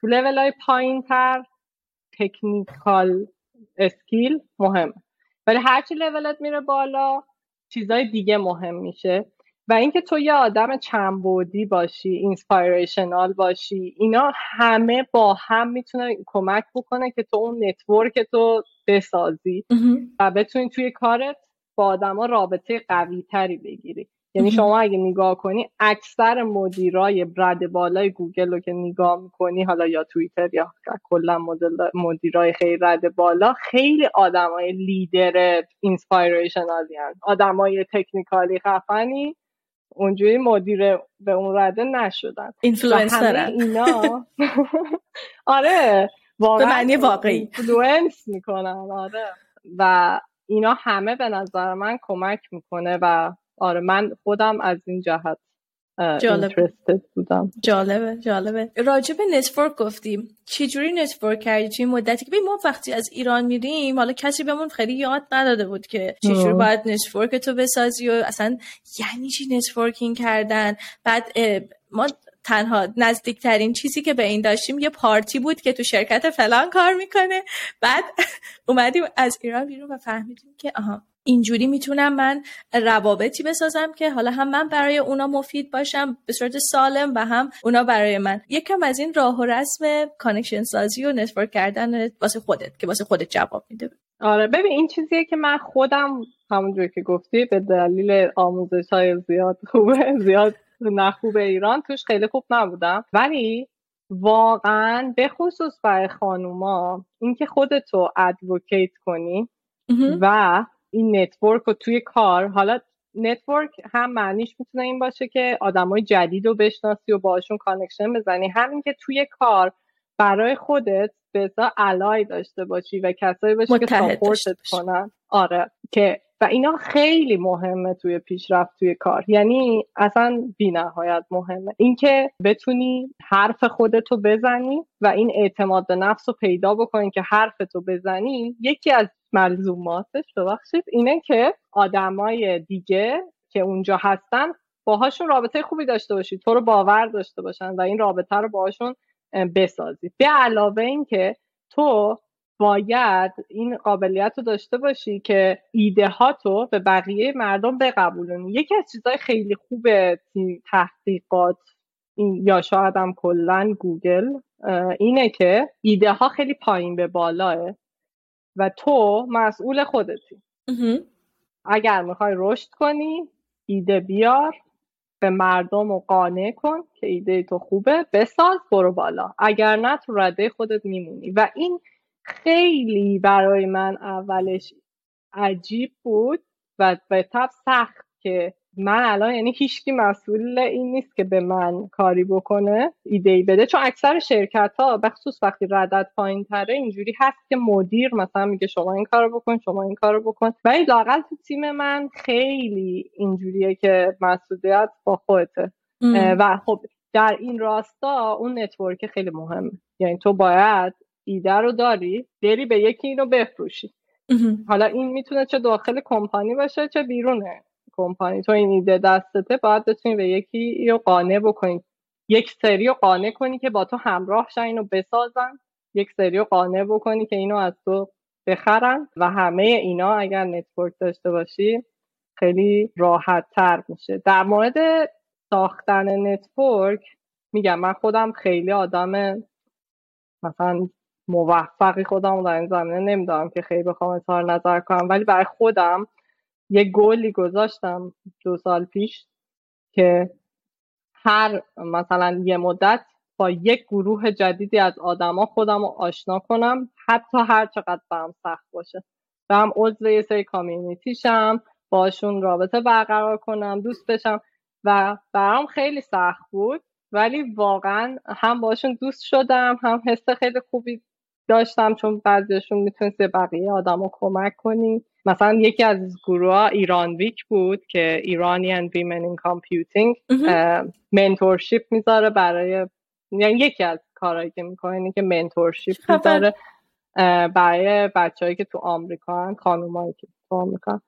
تو لول های پایین تر technical skill مهمه. ولی هرچی لولت میره بالا چیزای دیگه مهم میشه. و اینکه تو یه آدم چندبعدی باشی inspirational باشی اینا همه با هم می‌تونه کمک بکنه که تو اون network تو بسازی و بتونی توی کارت با آدما رابطه قوی تری بگیری. یعنی شما اگه نگاه کنی اکثر مدیرای رده بالای گوگل رو که نگاه می‌کنی حالا یا توییتر یا کلا مدیرای خیلی رده بالا خیلی آدمای leader inspirational ی هست آدمای technical ی خفنی اونجوری مدیر به اون رده نشدن. اینفلوئنسر اینا. آره به معنی واقعی. influence می‌کنن آره. و اینا همه به نظر من کمک می‌کنه و آره من خودم از این جهت جالب. بودم. جالبه جالبه. راجب network گفتیم. چجوری network کردی؟ توی مدتی که ما وقتی از ایران میریم حالا کسی بهمون خیلی یاد نداده بود که چجوری باید network تو بسازی و اصلا یعنی چی networking کردن؟ بعد ما تنها نزدیکترین چیزی که به این داشتیم یه پارتی بود که تو شرکت فلان کار می‌کنه. بعد اومدیم از ایران بیرون و فهمیدیم که آها اینجوری می‌تونم من روابطی بسازم که حالا هم من برای اونا مفید باشم به صورت سالم و هم اونا برای من. یکم از این راه و رسم connection سازی و network کردن واسه خودت که واسه خودت جواب میده. آره ببین این چیزیه که من خودم همونجوری که گفتی به دلیل آموزش های زیاد خوبه زیاد نه خب ایران توش خیلی خوب نبودم. ولی واقعا به خصوص برای خانوما اینکه خودتو advocate کنی و این network رو توی کار حالا network هم معنیش می‌تونه این باشه که آدمای جدید رو بشناسی و باشون connection بزنی. همین که توی کار برای خودت بزا ally داشته باشی و کسایی باشی که support ت کنن. آره. که و اینا خیلی مهمه توی پیشرفت توی کار. یعنی اصلا بی نهایت مهمه. اینکه بتونی حرف خودتو بزنی و این اعتماد به نفس رو پیدا بکنی که حرفتو بزنی یکی از ملزوماتش ببخشید. اینه که آدمای دیگه که اونجا هستن باهاشون رابطه خوبی داشته باشی تو رو باور داشته باشن و این رابطه رو باهاشون بسازی به علاوه اینکه تو باید این قابلیت رو داشته باشی که ایده تو به بقیه مردم بقبولونی. یکی از چیزهای خیلی خوب تحقیقات یا شاید هم کلا گوگل اینه که ایده ها خیلی پایین به بالاه و تو مسئول خودتی. اگر می‌خوای رشد کنی ایده بیار به مردم رو قانع کن که ایده تو خوبه بساز برو بالا. اگر نه تو رده خودت میمونی. و این خیلی برای من اولش عجیب بود و به طب سخت که من الان یعنی هیچکی مسئول این نیست که به من کاری بکنه ایده ای بده. چون اکثر شرکت ها بخصوص وقتی ردت پایین تره اینجوری هست که مدیر مثلا میگه شما این کارو بکن شما این کارو بکن. ولی لاقل تو تیم من خیلی اینجوریه که مسئولیت با خودته. و خب در این راستا اون network خیلی مهمه. یعنی تو باید ایده رو داری بری به یکی اینو بفروشی. حالا این می‌تونه چه داخل کمپانی باشه چه بیرونه. کمپانی. تو این ایده دستته باید بتونی به یکی رو قانع بکنی. یک سری رو قانع کنی که با تو همراه شن اینو بسازن. یک سری رو قانع بکنی که اینو از تو بخرن و همه اینا اگر network داشته باشی خیلی راحت تر میشه. در مورد ساختن نتورک میگم من خودم خیلی آدم مثلا موفقی خودم در این زمینه نمیدارم که خیلی بخوام اظهار نظر کنم. ولی برای خودم یه گلی گذاشتم دو سال پیش که هر مثلا یه مدت با یک گروه جدیدی از آدما خودم رو آشنا کنم حتی هر چقدر برام سخت باشه. هم عضو یه سری community شم باشون رابطه برقرار کنم دوست بشم و برام خیلی سخت بود. ولی واقعا هم باشون دوست شدم هم حس خیلی خوبی داشتم چون بعضیشون می‌تونست بقیه آدم رو کمک کنی. مثلا یکی از گروه ها IranWiC بود که Iranian Women in Computing mentorship می‌ذاره برای یعنی یکی از کارهایی که می‌کنه اینه که mentorship می‌ذاره برای بچههایی که تو آمریکا هن خانومایی که تو آمریکا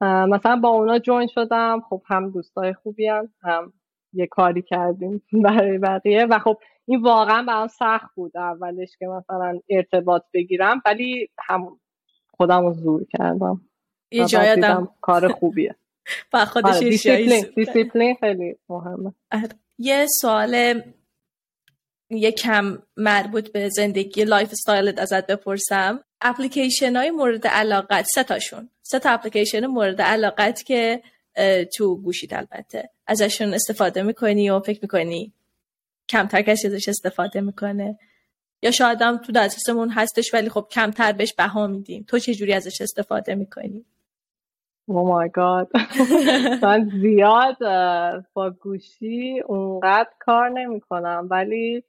مثلا با اونا join شدم. خب هم دوستای خوبی هم, هم یه کاری کردیم برای بقیه. و خب این واقعا برام سخت بود اولش که مثلا ارتباط بگیرم ولی هم خودم رو زور کردم. یه جای کار خوبیه. با خودش آره، دیسیپلین خیلی مهمه. آره. یه سوال یه کم مربوط به زندگی lifestyle ت ازت بپرسم. اپلیکیشن های مورد علاقت سه تاشون. سه تا اپلیکیشن مورد علاقت که تو گوشید البته. ازشون استفاده می‌کنی و فکر می‌کنی کمتر کسی ازش استفاده می‌کنه. یا شاید هم تو دسترسمون هستش ولی خب کمتر بهش بها میدیم. تو چه جوری ازش استفاده می‌کنی؟ oh my God من زیاد با گوشی اونقدر کار نمی کنم ولی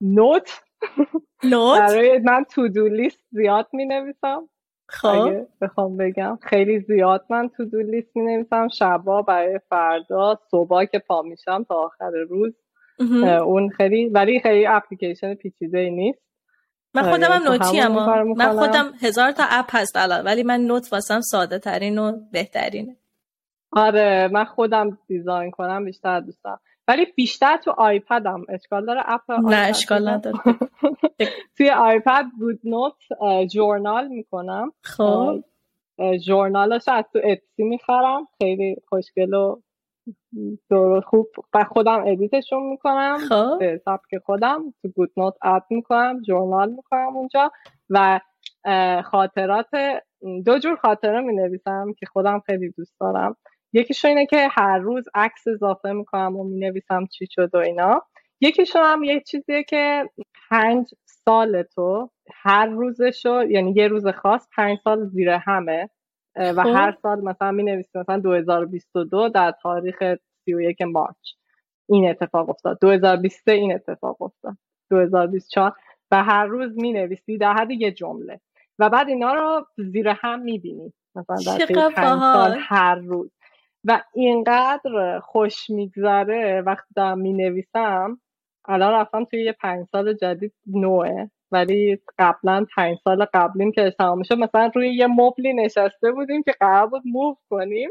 نوت نوت؟ برای من تو دو لیست زیاد می نویسم خب بخوام بگم خیلی زیاد من تو دو لیست می نویسم شبا برای فردا صبح که پا میشم تا آخر روز. اون خیلی ولی خیلی اپلیکیشن پیچیده ای نیست. من آره، خودم هم نوتی اما. من. خودم هزار تا اپ هست الان ولی من نوت واسم ساده ترین و بهترینه. آره من خودم design کنم بیشتر دوست دارم ولی بیشتر تو iPad م. اشکال داره اپ نه اشکال؟ نداره. توی iPad GoodNotes journal می‌کنم. خب. journal ش از تو Etsy می‌خرم. خیلی خوشگل و دور خوب. و خودم edit شون می‌کنم خب. به سبک خودم تو GoodNotes add می‌کنم journal می‌کنم اونجا و خاطرات دو جور خاطره می نویسم که خودم خیلی دوست دارم. یکیشون اینه که هر روز عکس اضافه می‌کنم و می نویسم چی شد و اینا. یکیشون هم یه چیزیه که پنج سال تو هر روزشو یعنی یه روز خاص پنج سال زیر همه. و خب. هر سال مثلا می نویسی مثلا 2022 در تاریخ 31 مارچ. این اتفاق افتاد. 2023 این اتفاق افتاد. 2024 و هر روز می نویسی در حد یه جمله. و بعد اینا رو زیر هم می بینی مثلا در سال. هر روز. و اینقدر خوش میگذره. وقتی دارم می نویسم الان رفتم توی یه پنج سال جدید نوعه ولی قبلا پنج سال قبلیم که تمام شد. مثلا روی یه مبلی نشسته بودیم که قرار بود موو کنیم.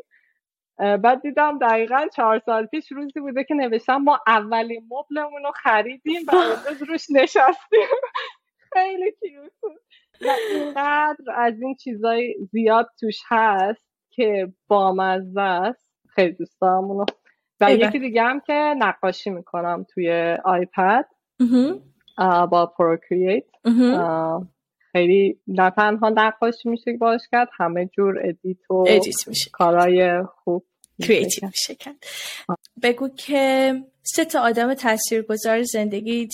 بعد دیدم دقیقا چهار سال پیش روزی بوده که نوشتم ما اولین مبلمون رو خریدیم و امروز روش نشستیم. خیلی cute بود. و اینقدر از این چیزای زیاد توش هست که بامزه است. خیلی دوست دارم اونو و. یکی دیگه هم که نقاشی می‌کنم توی iPad. با Procreate مهم. خیلی نه تنها نقاشی میشه باش کرد همه جور edit و edit میشه کارهای خوب creative. میشه کرد بگو که سه تا آدم تاثیرگذار زندگیت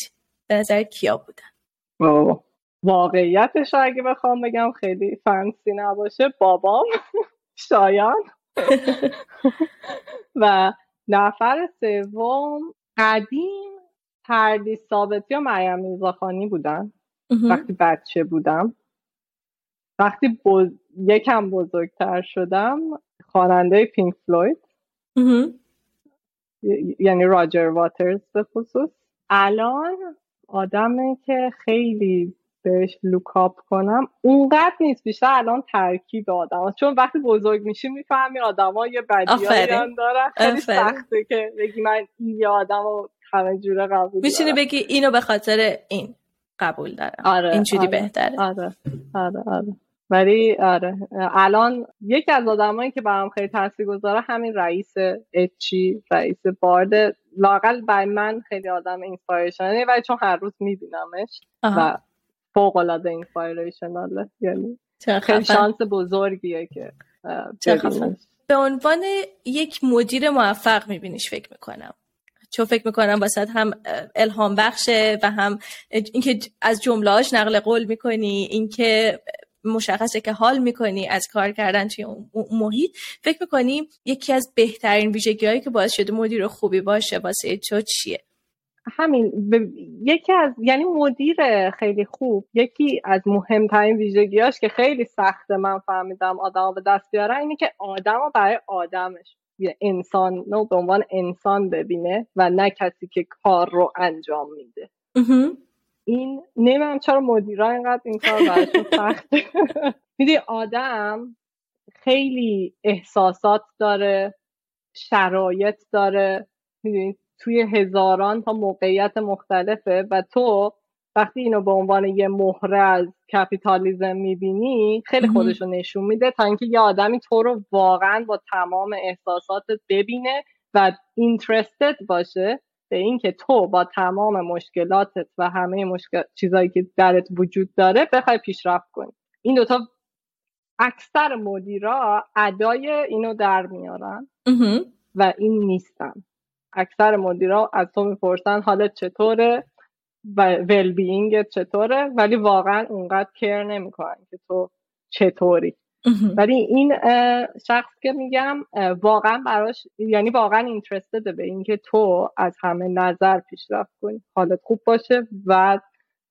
به نظر کیا بودن. واقعیتش اگه بخوام بگم خیلی فنسی نباشه بابام شایان و نفر سوم قدیم پردیس ثابتی و مریم میرزاخانی بودن. وقتی بچه بودم وقتی بز... یکم بزرگتر شدم خواننده پینک فلوید. ی- یعنی راجر واترز به خصوص الان آدمی که خیلی بهش look up کنم اونقدر نیست بیشتر الان ترکیب آدم چون وقتی بزرگ میشی می‌فهمی آدما یه بدیایی آفرین. هم دارن خیلی آفرین. سخته که بگی من این یه آدم رو همه جوره قبول می‌تونی بگی اینو به خاطر این قبول دارم آره اینجوری آره. بهتره آره آره آره ولی آره الان یکی از آدمایی که برام خیلی تاثیر گذاره همین رئیس اچی رئیس بارد لاقل برای من خیلی آدم اینسپایرشنه ولی چون هر روز میبینمش. و فوق العاده اینسپایرشناله یعنی خیلی. شانس بزرگیه که. به عنوان یک مدیر موفق میبینیش فکر می‌کنم چون فکر می‌کنم واسه هم الهام بخشه و هم اینکه از جملهاش نقل قول می‌کنی اینکه مشخصه که حال می‌کنی از کار کردن توی اون محیط فکر می‌کنی یکی از بهترین ویژگی هایی که باعث شده مدیر خوبی باشه واسه تو چیه؟ همین ب- یکی از یعنی مدیر خیلی خوب یکی از مهمترین ویژگیاش که خیلی سخته من فهمیدم آدم به دست بیارن اینه که آدم رو برای آدمش انسان رو به عنوان انسان ببینه و نه کسی که کار رو انجام میده. این نمی‌دونم چرا مدیرا اینقدر این کار براشون سخته میدی آدم خیلی احساسات داره شرایط داره. می‌دونی توی هزاران تا موقعیت مختلفه و تو وقتی اینو به عنوان یه مهره از کپیتالیزم می‌بینی خیلی خودش رو نشون میده تا اینکه یه آدمی تو رو واقعا با تمام احساساتت ببینه و اینترستد باشه به اینکه تو با تمام مشکلاتت و همه مشکل چیزایی که درت وجود داره بخوای پیشرفت کنی. این دوتا اکثر مدیرا ادای اینو در میارن و این نیستن. اکثر مدیرا از تو می‌پرسن حالت چطوره؟ و ول بینگت چطوره؟ ولی واقعا اونقدر کر نمی‌کنن که تو چطوری. ولی این شخص که میگم واقعا براش یعنی واقعا اینترستده به اینکه تو از همه نظر پیشرفت کنی. حالت خوب باشه و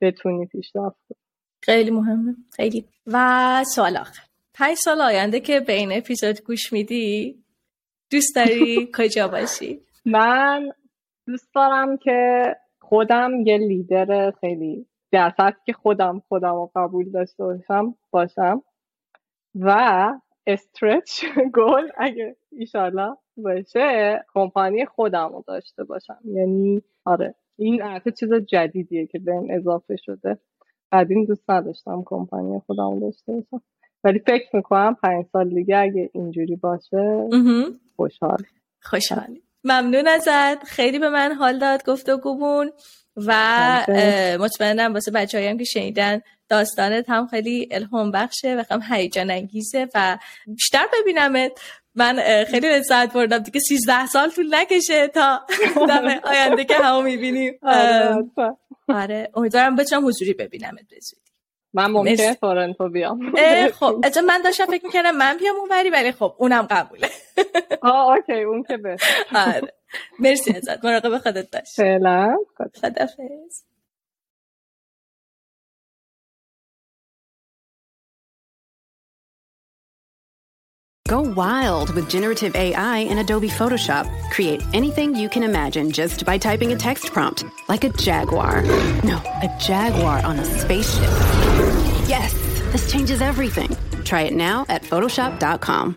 بتونی پیشرفت کنی. خیلی مهمه. خیلی. و سوال آخر. پنج سال آینده که به این اپیزود گوش میدی دوست داری کجا باشی؟ من دوست دارم که خودم یه لیدر خیلی در که خودم خودم رو قبول داشته باشم باشم. و استرچ گل اگه ایشالله باشه کمپانی خودم رو داشته باشم. یعنی آره این البته چیز جدیدیه که بهم اضافه شده. قدیم دوست نداشتم کمپانی خودم داشته باشم. ولی فکر می‌کنم پنج سال دیگه اگه اینجوری باشه خوشحال. خوشحالی. ممنون ازت. خیلی به من حال داد گفتگومون و مطمئنم واسه بچه هم که شنیدن داستانت هم خیلی الهام بخشه و هم هیجان انگیزه و بیشتر ببینمت. من خیلی لذت بردم. دیگه 13 سال طول نکشه تا دم آینده که همو می‌بینیم. آره, آره امیدوارم بتونم حضوری ببینمت بزودی من ممکنه تورنتو بیام. خب اتون من داشتم فکر می‌کردم من بیام اونوری ولی خب اونم قبوله. آه اوکی اون که به آره. مرسی ازت. مراقب خودت باش. فعلا. خدافظ Go wild with generative AI in Adobe Photoshop. Create anything you can imagine just by typing a text prompt, like a jaguar. No, a jaguar on a spaceship. Yes, this changes everything. Try it now at Photoshop.com.